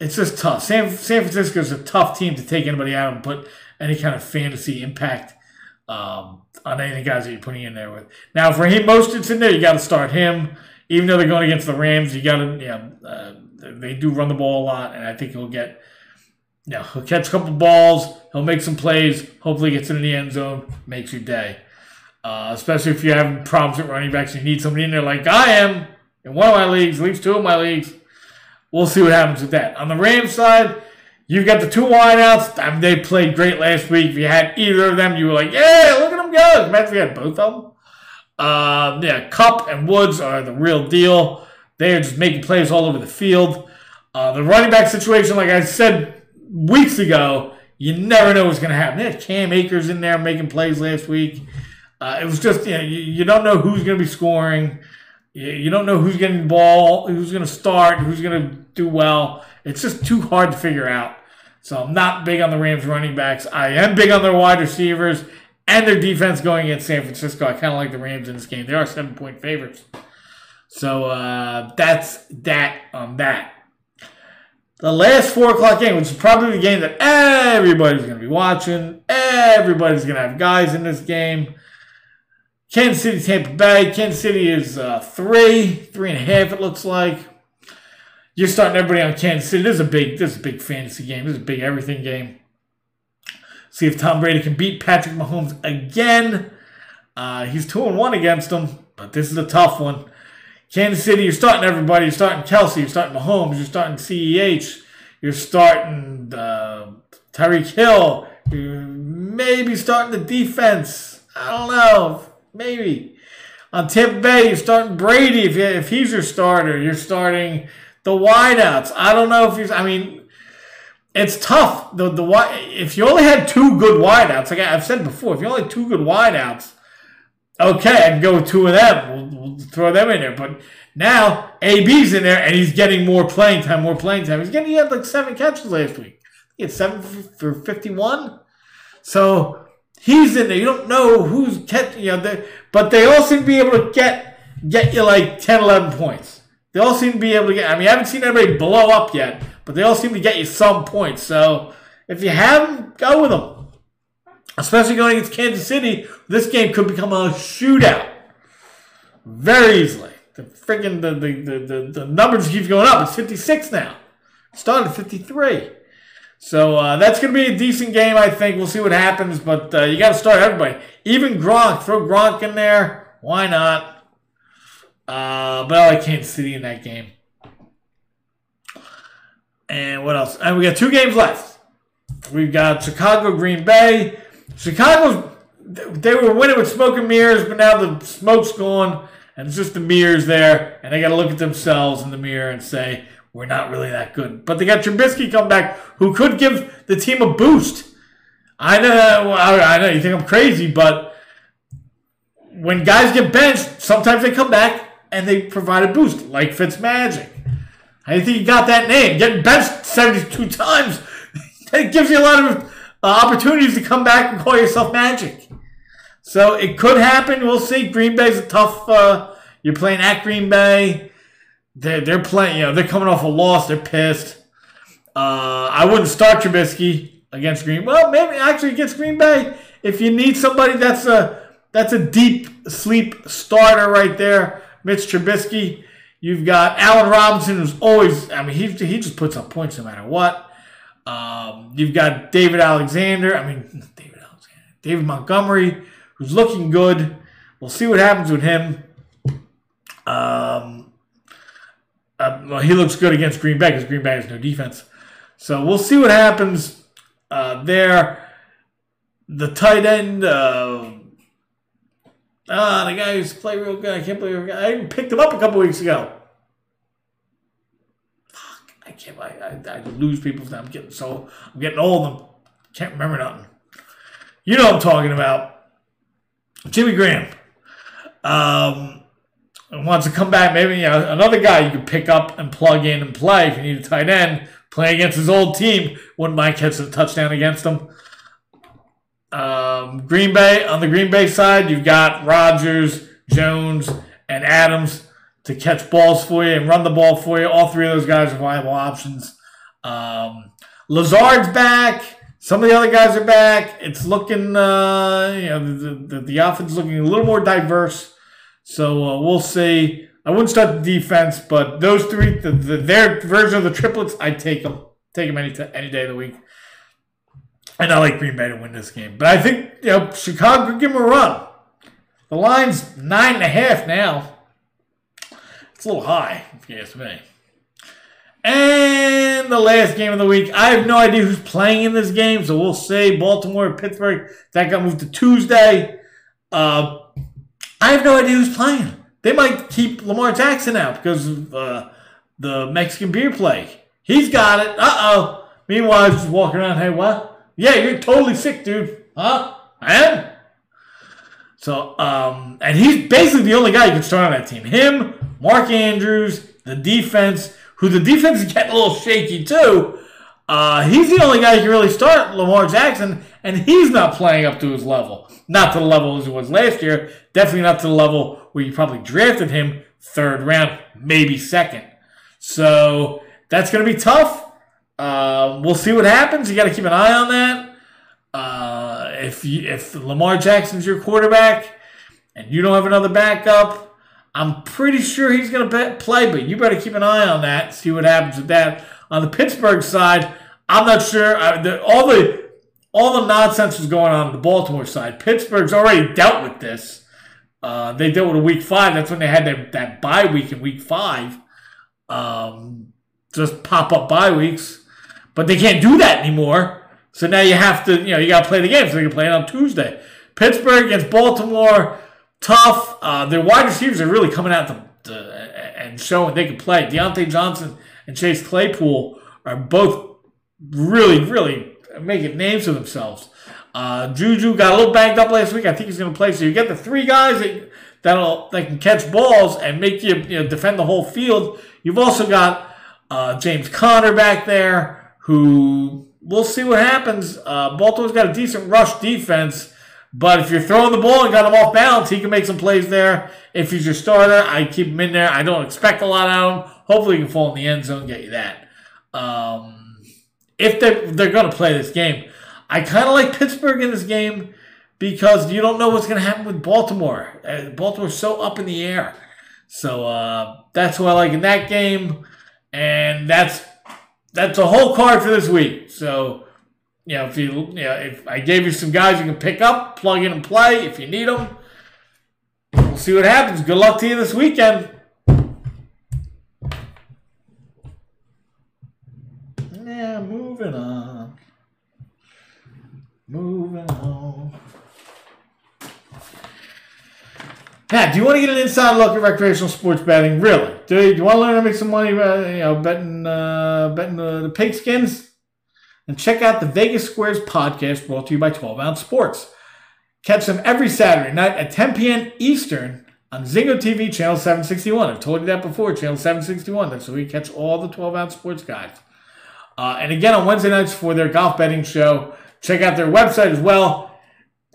It's just tough. San, San Francisco is a tough team to take anybody out and put any kind of fantasy impact um, on any guys that you're putting in there with. Now, if Raheem Mostert's in there, you got to start him. Even though they're going against the Rams, you got to, yeah, uh, they do run the ball a lot, and I think he'll get, yeah, he'll catch a couple balls, he'll make some plays, hopefully gets into the end zone, makes your day. Uh, especially if you're having problems with running backs, you need somebody in there like I am in one of my leagues, at least two of my leagues. We'll see what happens with that. On the Rams side, you've got the two wideouts. I mean, they played great last week. If you had either of them, you were like, yeah, look at them go. Imagine if you had both of them. Uh, yeah, Kupp and Woods are the real deal. They are just making plays all over the field. Uh, the running back situation, like I said weeks ago, you never know what's going to happen. They had Cam Akers in there making plays last week. Uh, it was just, you, know, you, you don't know who's going to be scoring. You, don't know who's getting the ball, who's going to start, who's going to do well. It's just too hard to figure out. So I'm not big on the Rams running backs. I am big on their wide receivers and their defense going against San Francisco. I kind of like the Rams in this game. They are seven point favorites. So uh, that's that on that. The last four o'clock game, which is probably the game that everybody's going to be watching. Everybody's going to have guys in this game. Kansas City, Tampa Bay. Kansas City is uh, three, three and a half. It looks like. You're starting everybody on Kansas City. This is a big, this is a big fantasy game. This is a big everything game. See if Tom Brady can beat Patrick Mahomes again. Uh, he's 2 and 1 against him, but this is a tough one. Kansas City, you're starting everybody. You're starting Kelce. you're starting Mahomes, you're starting CEH, you're starting uh, Tyreek Hill, you're maybe starting the defense. I don't know. Maybe. On Tampa Bay, you're starting Brady if, if he's your starter. You're starting the wideouts. I don't know if he's, I mean, it's tough. The the if you only had two good wideouts, like I've said before, if you only had two good wideouts, okay, I can go with two of them. We'll, we'll, throw them in there. But now AB's in there and he's getting more playing time, more playing time. He's getting he had like seven catches last week. He had seven for fifty one. So he's in there. You don't know who's catching you know, but they all seem to be able to get get you like 10, 11 points. They all seem to be able to get. I mean, I haven't seen anybody blow up yet but they all seem to get you some points. So if you have them, go with them. Especially going against Kansas City, this game could become a shootout very easily. The freaking the the, the, the, the numbers keep going up. It's 56 now. It started 53. So uh, that's going to be a decent game, I think. We'll see what happens, but uh, you got to start everybody. Even Gronk, throw Gronk in there. Why not? Uh, but I like Kansas City in that game. And what else? And we got two games left. We've got Chicago, Green Bay. Chicago, they were winning with smoke and mirrors, but now the smoke's gone and it's just the mirrors there. And they got to look at themselves in the mirror and say, we're not really that good. But they got Trubisky come back, who could give the team a boost. I know, I know you think I'm crazy, but when guys get benched, sometimes they come back and they provide a boost, like Fitzmagic. Do you think you got that name? Getting benched 72 times, *laughs* that gives you a lot of uh, opportunities to come back and call yourself magic. So it could happen. We'll see. Green Bay's a tough. Uh, you're playing at Green Bay. They're, they're playing. You know, they're coming off a loss. They're pissed. Uh, I wouldn't start Trubisky against Green. Well, maybe actually against Green Bay if you need somebody that's a that's a deep sleep starter right there. Mitch Trubisky. You've got Allen Robinson, who's always, I mean, he, he just puts up points no matter what. Um, you've got David Alexander. I mean, *laughs* David Alexander. David Montgomery, who's looking good. We'll see what happens with him. Um, uh, well, he looks good against Green Bay because Green Bay has no defense. So we'll see what happens uh, there. The tight end, uh, ah, the guy who's played real good. I can't believe I even picked him up a couple weeks ago. Fuck, I can't. I, I, I lose people. I'm getting so I'm getting old. and can't remember nothing. You know what I'm talking about. Jimmy Graham. Um, wants to come back. Maybe you know, another guy you could pick up and plug in and play if you need a tight end. Play against his old team. Wouldn't mind catching a touchdown against them. Um, Green Bay on the Green Bay side, you've got Rodgers, Jones, and Adams to catch balls for you and run the ball for you. All three of those guys are viable options. Um, Lazard's back. Some of the other guys are back. It's looking, uh, you know, the, the, the offense is looking a little more diverse. So uh, we'll see. I wouldn't start the defense, but those three, the, the, their version of the triplets, I'd take them. Take them any, t- any day of the week. And I like Green Bay to win this game. But I think, you know, Chicago could give them a run. The line's nine and a half now. It's a little high, if you ask me. And the last game of the week, I have no idea who's playing in this game, so we'll see. Baltimore, Pittsburgh, that got moved to Tuesday. Uh, I have no idea who's playing. They might keep Lamar Jackson out because of uh, the Mexican beer plague. He's got it. Uh oh. Meanwhile, he's just walking around, hey, what? Yeah, you're totally sick, dude. Huh? I am? So, um, and he's basically the only guy you can start on that team. Him, Mark Andrews, the defense, who the defense is getting a little shaky too. Uh, he's the only guy you can really start, Lamar Jackson, and he's not playing up to his level. Not to the level as he was last year. Definitely not to the level where you probably drafted him third round, maybe second. So that's going to be tough. Uh, we'll see what happens. You got to keep an eye on that. Uh, if you, if Lamar Jackson's your quarterback and you don't have another backup, I'm pretty sure he's going to play, but you better keep an eye on that. See what happens with that. On the Pittsburgh side, I'm not sure. I, the, all the all the nonsense is going on on the Baltimore side. Pittsburgh's already dealt with this. Uh, they dealt with a week five. That's when they had their, that bye week in week five. Um, just pop up bye weeks. But they can't do that anymore. So now you have to, you know, you got to play the game. So they can play it on Tuesday. Pittsburgh against Baltimore, tough. Uh, their wide receivers are really coming out to, and showing they can play. Diontae Johnson and Chase Claypool are both really, really making names for themselves. Uh, Juju got a little banged up last week. I think he's going to play. So you get the three guys that that'll that can catch balls and make you, you know, defend the whole field. You've also got uh, James Conner back there who we'll see what happens. Uh, Baltimore's got a decent rush defense, but if you're throwing the ball and got him off balance, he can make some plays there. If he's your starter, I keep him in there. I don't expect a lot out of him. Hopefully, he can fall in the end zone, get you that. Um, if they're, they're going to play this game, I kind of like Pittsburgh in this game because you don't know what's going to happen with Baltimore. Uh, Baltimore's so up in the air. So uh, that's what I like in that game. And that's that's a whole card for this week. So, you know, if you, you know, if I gave you some guys you can pick up, plug in and play if you need them. We'll see what happens. Good luck to you this weekend. Yeah, moving on. Moving on. Pat, do you want to get an inside look at recreational sports betting? Really? Do you, do you want to learn how to make some money, uh, you know, betting, uh, betting uh, the pigskins? And check out the Vegas Squares podcast brought to you by 12 Ounce Sports. Catch them every Saturday night at 10 p.m. Eastern on Zingo TV, channel 761. I've told you that before, channel 761. That's where you catch all the 12 Ounce Sports guys. Uh, and again, on Wednesday nights for their golf betting show, check out their website as well,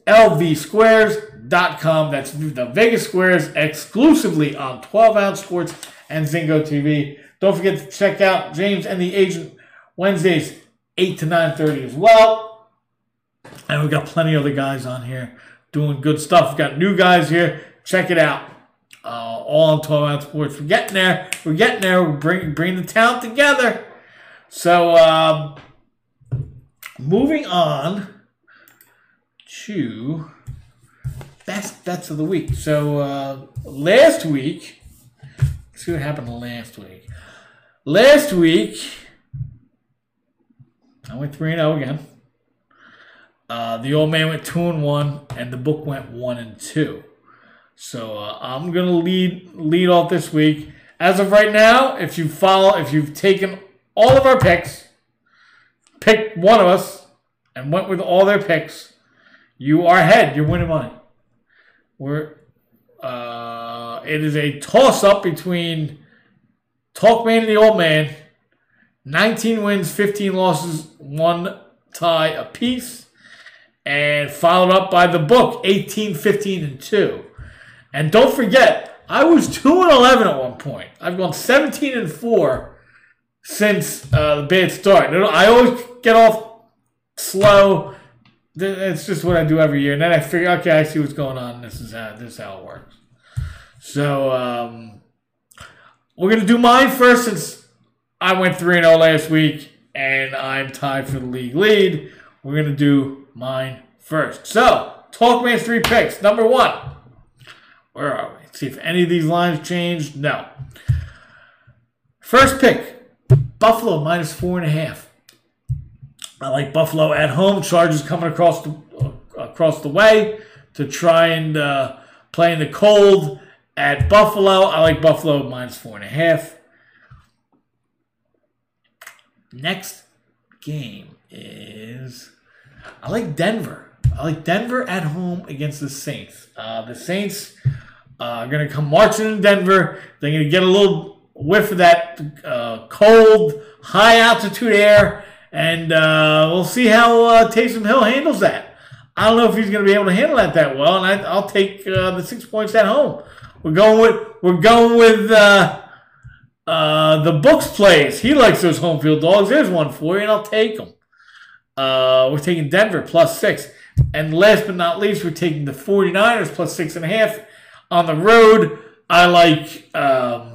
LV Squares com. That's the Vegas Squares exclusively on 12 ounce sports and Zingo TV. Don't forget to check out James and the Agent Wednesdays 8 to 9.30 as well. And we've got plenty of other guys on here doing good stuff. We've got new guys here. Check it out. Uh, all on 12 ounce sports. We're getting there. We're getting there. We're bringing bring the talent together. So, um, moving on to best bets of the week. So uh, last week, let's see what happened last week. Last week, I went 3 0 again. Uh, the old man went 2 and 1, and the book went 1 and 2. So uh, I'm to lead lead off this week. As of right now, if you follow, if you've taken all of our picks, picked one of us, and went with all their picks, you are ahead. You're winning money. We're uh, it is a toss up between Talkman and the Old Man. 19 wins, 15 losses, one tie apiece. And followed up by the book, 18, 15, and 2. And don't forget, I was 2 and 11 at one point. I've gone 17 and 4 since uh, the bad start. I always get off slow. It's just what I do every year. And then I figure, okay, I see what's going on. This is how, this is how it works. So, um, we're going to do mine first since I went 3 0 last week and I'm tied for the league lead. We're going to do mine first. So, Talkman's three picks. Number one. Where are we? Let's see if any of these lines changed. No. First pick Buffalo minus four and a half. I like Buffalo at home. Chargers coming across the uh, across the way to try and uh, play in the cold at Buffalo. I like Buffalo minus four and a half. Next game is I like Denver. I like Denver at home against the Saints. Uh, the Saints uh, are going to come marching in Denver. They're going to get a little whiff of that uh, cold, high altitude air, and uh, we'll see how uh, Taysom Hill handles that. I don't know if he's going to be able to handle that that well, and I, will take uh, the six points at home. We're going with we're going with uh, uh, the books plays. He likes those home field dogs. There's one for you, and I'll take them. Uh, we're taking Denver plus six. And last but not least, we're taking the 49ers plus six and a half on the road. I like um,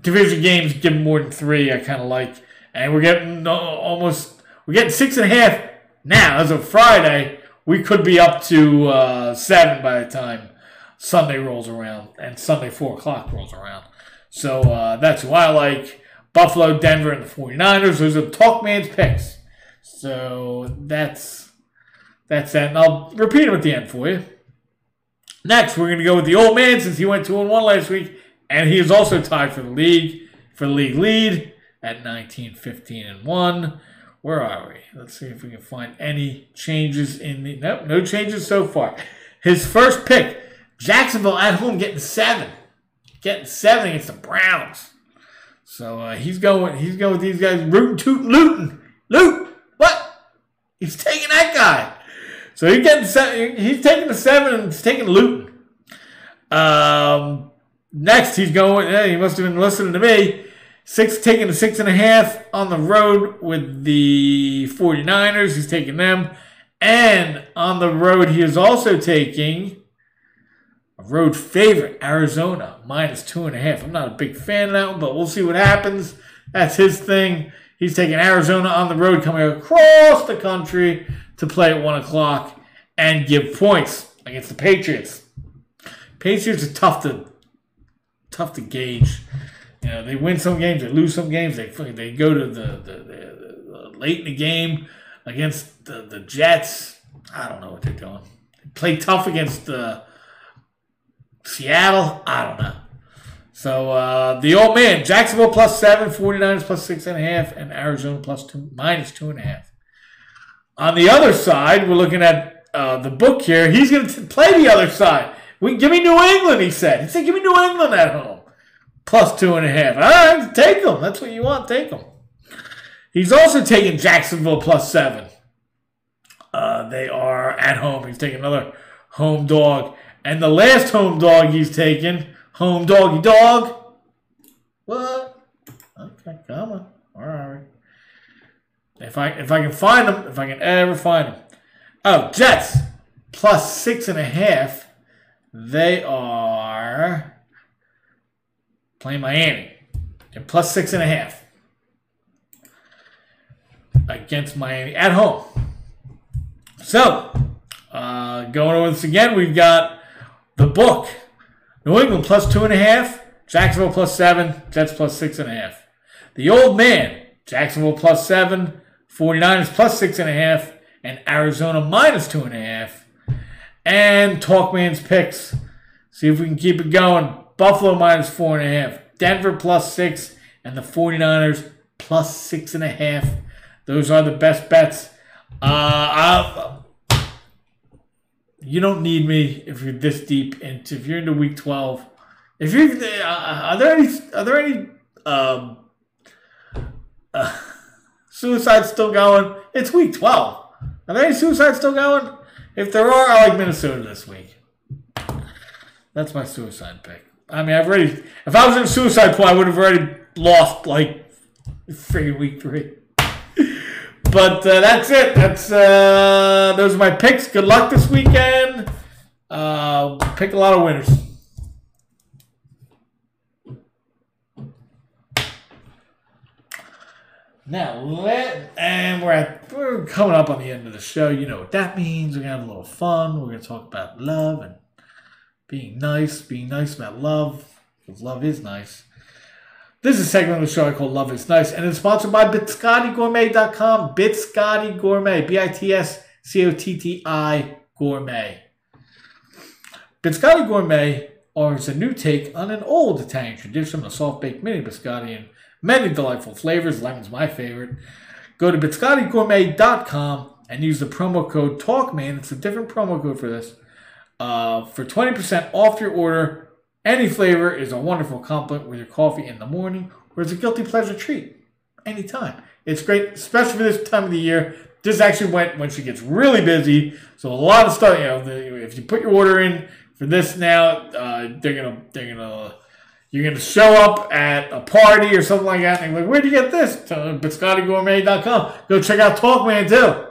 division games given more than three. I kind of like, and we're getting almost we're getting six and a half now as of Friday. We could be up to uh, seven by the time Sunday rolls around and Sunday four o'clock rolls around. So uh, that's why I like Buffalo, Denver, and the 49ers. Those are Talkman's picks. So that's that's that. And I'll repeat them at the end for you. Next, we're going to go with the old man since he went 2 and 1 last week. And he is also tied for the league, for the league lead at 19, 15, and 1. Where are we? Let's see if we can find any changes in the. Nope, no changes so far. His first pick, Jacksonville at home, getting seven. Getting seven against the Browns. So uh, he's going. He's going with these guys. Rootin' toot looting. Loot. What? He's taking that guy. So he's getting. Seven, he's taking the seven and he's taking Luton. Um, next, he's going. He must have been listening to me. Six taking the six and a half on the road with the 49ers. He's taking them. And on the road, he is also taking a road favorite, Arizona, minus two and a half. I'm not a big fan of that one, but we'll see what happens. That's his thing. He's taking Arizona on the road, coming across the country to play at one o'clock and give points against the Patriots. Patriots are tough to tough to gauge. You know, they win some games, they lose some games. They they go to the, the, the, the late in the game against the, the Jets. I don't know what they're doing. They play tough against the Seattle, I don't know. So uh, the old man, Jacksonville plus seven, 49ers plus six and a half, and Arizona plus two, minus two and a half. On the other side, we're looking at uh, the book here. He's going to play the other side. We give me New England, he said. He said, give me New England at home. Plus two and a half. All right, take them. That's what you want. Take them. He's also taking Jacksonville plus seven. Uh, they are at home. He's taking another home dog. And the last home dog he's taken, home doggy dog. What? Okay, come on. Are we? If I if I can find them, if I can ever find them. Oh, Jets plus six and a half. They are playing Miami. They're plus six and a half. against Miami at home. So, uh, going over this again, we've got the book. New England plus two and a half, Jacksonville plus seven, Jets plus six and a half. The old man, Jacksonville plus seven, 49ers plus six and a half, and Arizona minus two and a half. And Talkman's picks. See if we can keep it going. Buffalo minus four and a half, Denver plus six, and the 49ers plus six and a half. Those are the best bets. Uh, you don't need me if you're this deep into if you're into week 12. If you uh, are there any are there any um, uh, *laughs* suicides still going? It's week 12. Are there any suicides still going? If there are, I like Minnesota this week. That's my suicide pick. I mean, I've already. If I was in a suicide pool, I would have already lost like freaking week three. *laughs* but uh, that's it. That's uh, those are my picks. Good luck this weekend. Uh, pick a lot of winners. Now let and we're at we're coming up on the end of the show. You know what that means. We're gonna have a little fun. We're gonna talk about love and being nice, being nice about love, because love is nice. This is a segment of the show I call Love is Nice, and it's sponsored by BitscottiGourmet.com. Bitscotti Gourmet, B I T S C O T T I Gourmet. Biscotti Gourmet offers a new take on an old Italian tradition, a soft baked mini biscotti and many delightful flavors. Lemon's my favorite. Go to BitscottiGourmet.com and use the promo code TALKMAN. It's a different promo code for this uh, for 20% off your order. Any flavor is a wonderful compliment with your coffee in the morning or it's a guilty pleasure treat anytime. It's great, especially for this time of the year. This actually went when she gets really busy. So a lot of stuff, you know, if you put your order in for this now, uh, they're gonna they're gonna you're gonna show up at a party or something like that, and they're like, where'd you get this? BiscottiGourmet.com. Go check out Talkman too.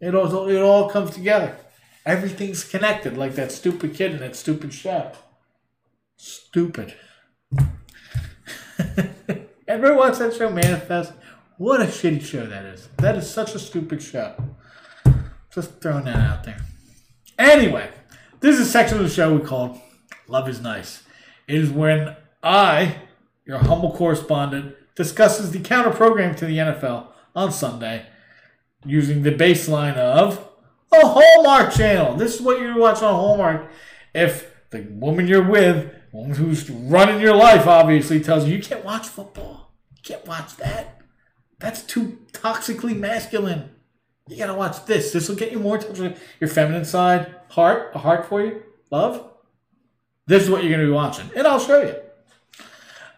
It all it all comes together. Everything's connected, like that stupid kid and that stupid show. Stupid. *laughs* Everyone watch that show, Manifest? What a shitty show that is. That is such a stupid show. Just throwing that out there. Anyway, this is a section of the show we call Love is Nice. Is when I, your humble correspondent, discusses the counter program to the NFL on Sunday using the baseline of a Hallmark channel. This is what you watch on Hallmark. If the woman you're with, woman who's running your life, obviously tells you you can't watch football, you can't watch that. That's too toxically masculine. You gotta watch this. This will get you more with your feminine side. Heart, a heart for you, love. This is what you're gonna be watching, and I'll show you.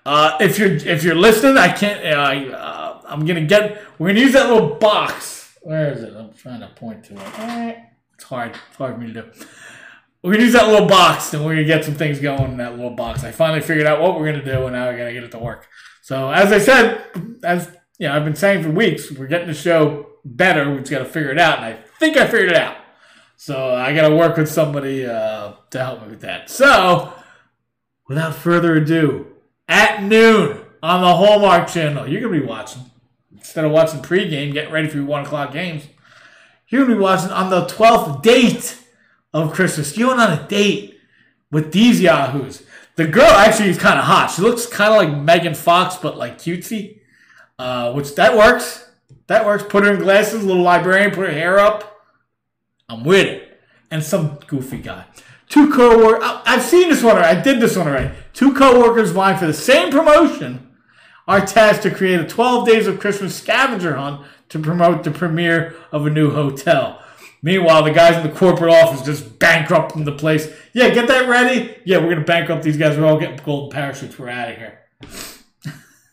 Uh, if you're if you're listening, I can't. Uh, uh, I'm gonna get. We're gonna use that little box where is it? I'm trying to point to it. It's hard. It's hard for me to do. We're gonna use that little box, and we're gonna get some things going in that little box. I finally figured out what we're gonna do, and now we gotta get it to work. So, as I said, as you know, I've been saying for weeks, we're getting the show better. We just gotta figure it out, and I think I figured it out. So I gotta work with somebody uh, to help me with that. So, without further ado, at noon on the Hallmark Channel, you're gonna be watching instead of watching pregame, getting ready for your one o'clock games, you're gonna be watching on the twelfth date of Christmas. You went on a date with these yahoos. The girl actually is kind of hot. She looks kind of like Megan Fox, but like cutesy. Uh, which that works. That works. Put her in glasses, little librarian, put her hair up. I'm with it. And some goofy guy. Two co-workers. I've seen this one already. I did this one already. Two co-workers vying for the same promotion are tasked to create a 12 Days of Christmas scavenger hunt to promote the premiere of a new hotel. Meanwhile, the guys in the corporate office just bankrupting the place. Yeah, get that ready. Yeah, we're gonna bankrupt these guys. We're all getting golden parachutes. We're out of here.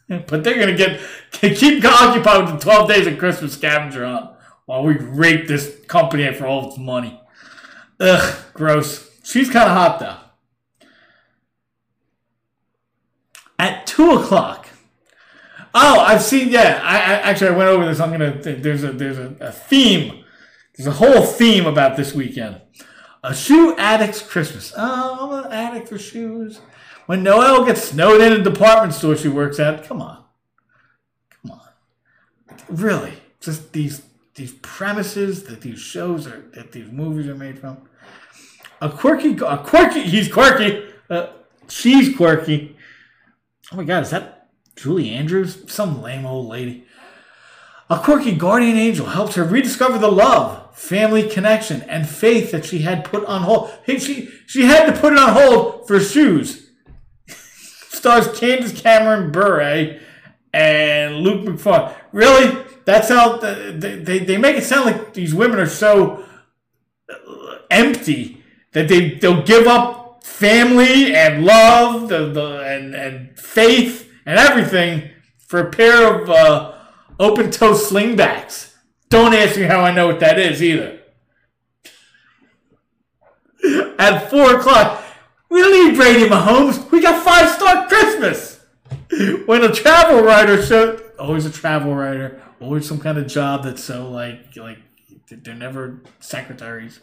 *laughs* but they're gonna get *laughs* keep occupied with the 12 Days of Christmas scavenger hunt while we rape this company for all its money. Ugh, gross. She's kind of hot though. At two o'clock, Oh, I've seen. Yeah, I, I actually I went over this. I'm gonna. There's a there's a, a theme. There's a whole theme about this weekend. A shoe addict's Christmas. Oh, I'm an addict for shoes. When Noelle gets snowed in a department store she works at, come on, come on, really, just these these premises that these shows are that these movies are made from. A quirky, a quirky. He's quirky. Uh, she's quirky. Oh my god, is that Julie Andrews? Some lame old lady. A quirky guardian angel helps her rediscover the love, family connection, and faith that she had put on hold. Hey, she she had to put it on hold for shoes. *laughs* Stars Candace Cameron Bure and Luke Macfarlane. Really? That's how they, they, they make it sound like these women are so empty that they they'll give up family and love the, the and, and faith and everything for a pair of uh, open toe slingbacks. Don't ask me how I know what that is either. At four o'clock, we don't need Brady Mahomes. We got five star Christmas. When a travel writer shows, always a travel writer, always some kind of job that's so like like they're never secretaries.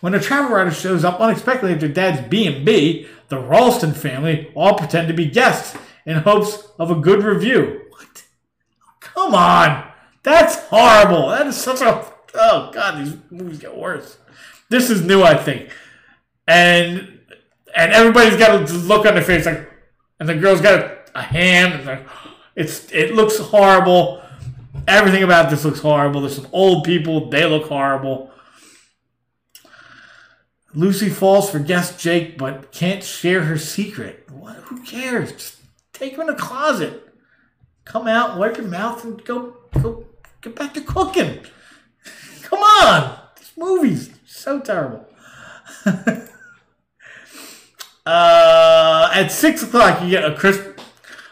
When a travel writer shows up unexpectedly at their dad's B&B, the Ralston family all pretend to be guests in hopes of a good review. What? Come on. That's horrible. That is such a... Oh, God, these movies get worse. This is new, I think. And and everybody's got a look on their face like... And the girl's got a, a hand. And it's It looks horrible. Everything about this looks horrible. There's some old people. They look horrible. Lucy falls for guest Jake, but can't share her secret. What? Who cares? Just take her in the closet. Come out, wipe your mouth, and go go get back to cooking. *laughs* Come on, this movie's so terrible. *laughs* uh, at six o'clock, you get a Chris,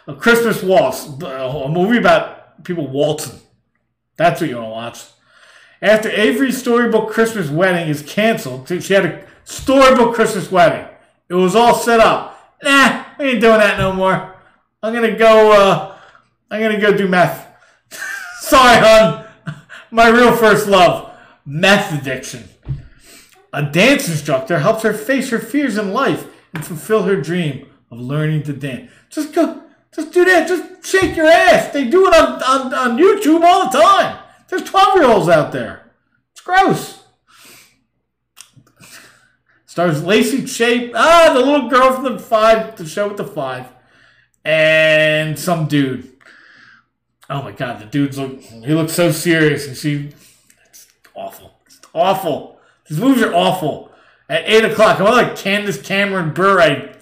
a Christmas waltz, a movie about people waltzing. That's what you want to watch. After Avery's storybook Christmas wedding is canceled, she had a storybook Christmas wedding. It was all set up. Nah, we ain't doing that no more. I'm gonna go. Uh, I'm gonna go do meth. *laughs* Sorry, hon. My real first love, meth addiction. A dance instructor helps her face her fears in life and fulfill her dream of learning to dance. Just go. Just do that. Just shake your ass. They do it on, on, on YouTube all the time. There's 12 year olds out there. It's gross. Stars Lacey Chabert, ah, the little girl from the five, the show with the five, and some dude. Oh my god, the dude's look, he looks so serious, and she, it's awful. It's awful. These movies are awful. At 8 o'clock, I'm like Candace Cameron Burr. Bure.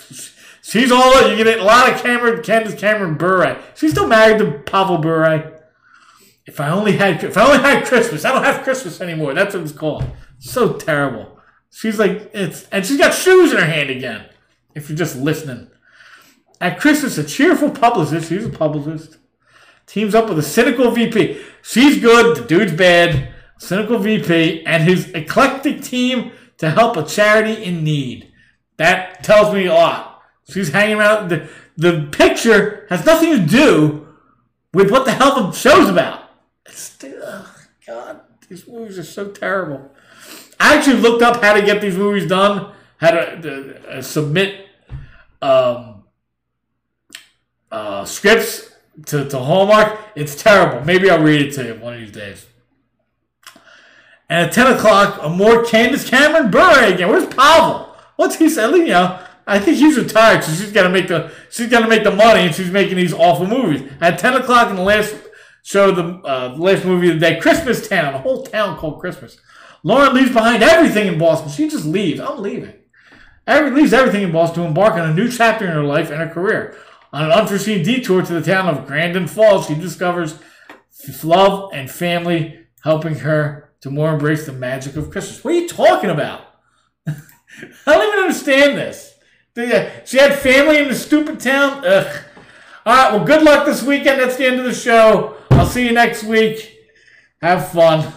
She's all, you get a lot of Cameron, Candace Cameron Bure. She's still married to Pavel Bure. If I only had if I only had Christmas, I don't have Christmas anymore. That's what it's called. So terrible. She's like it's and she's got shoes in her hand again. If you're just listening. At Christmas, a cheerful publicist, she's a publicist, teams up with a cynical VP. She's good, the dude's bad. Cynical VP and his eclectic team to help a charity in need. That tells me a lot. She's hanging out. The, the picture has nothing to do with what the hell the show's about. It's, oh God, these movies are so terrible. I actually looked up how to get these movies done, how to, uh, submit um, uh, scripts to, to Hallmark. It's terrible. Maybe I'll read it to you one of these days. And at 10 o'clock, a more Candace Cameron Bure again. Where's Pavel? What's he saying? You know, I think he's retired, so she's got to make the she's got to make the money, and she's making these awful movies. At 10 o'clock in the last show the uh, last movie of the day, Christmas Town, a whole town called Christmas. Lauren leaves behind everything in Boston. She just leaves. I'm leaving. Every leaves everything in Boston to embark on a new chapter in her life and her career. On an unforeseen detour to the town of Grandin Falls, she discovers love and family helping her to more embrace the magic of Christmas. What are you talking about? *laughs* I don't even understand this. She had family in the stupid town. Ugh. All right, well, good luck this weekend. That's the end of the show. I'll see you next week. Have fun.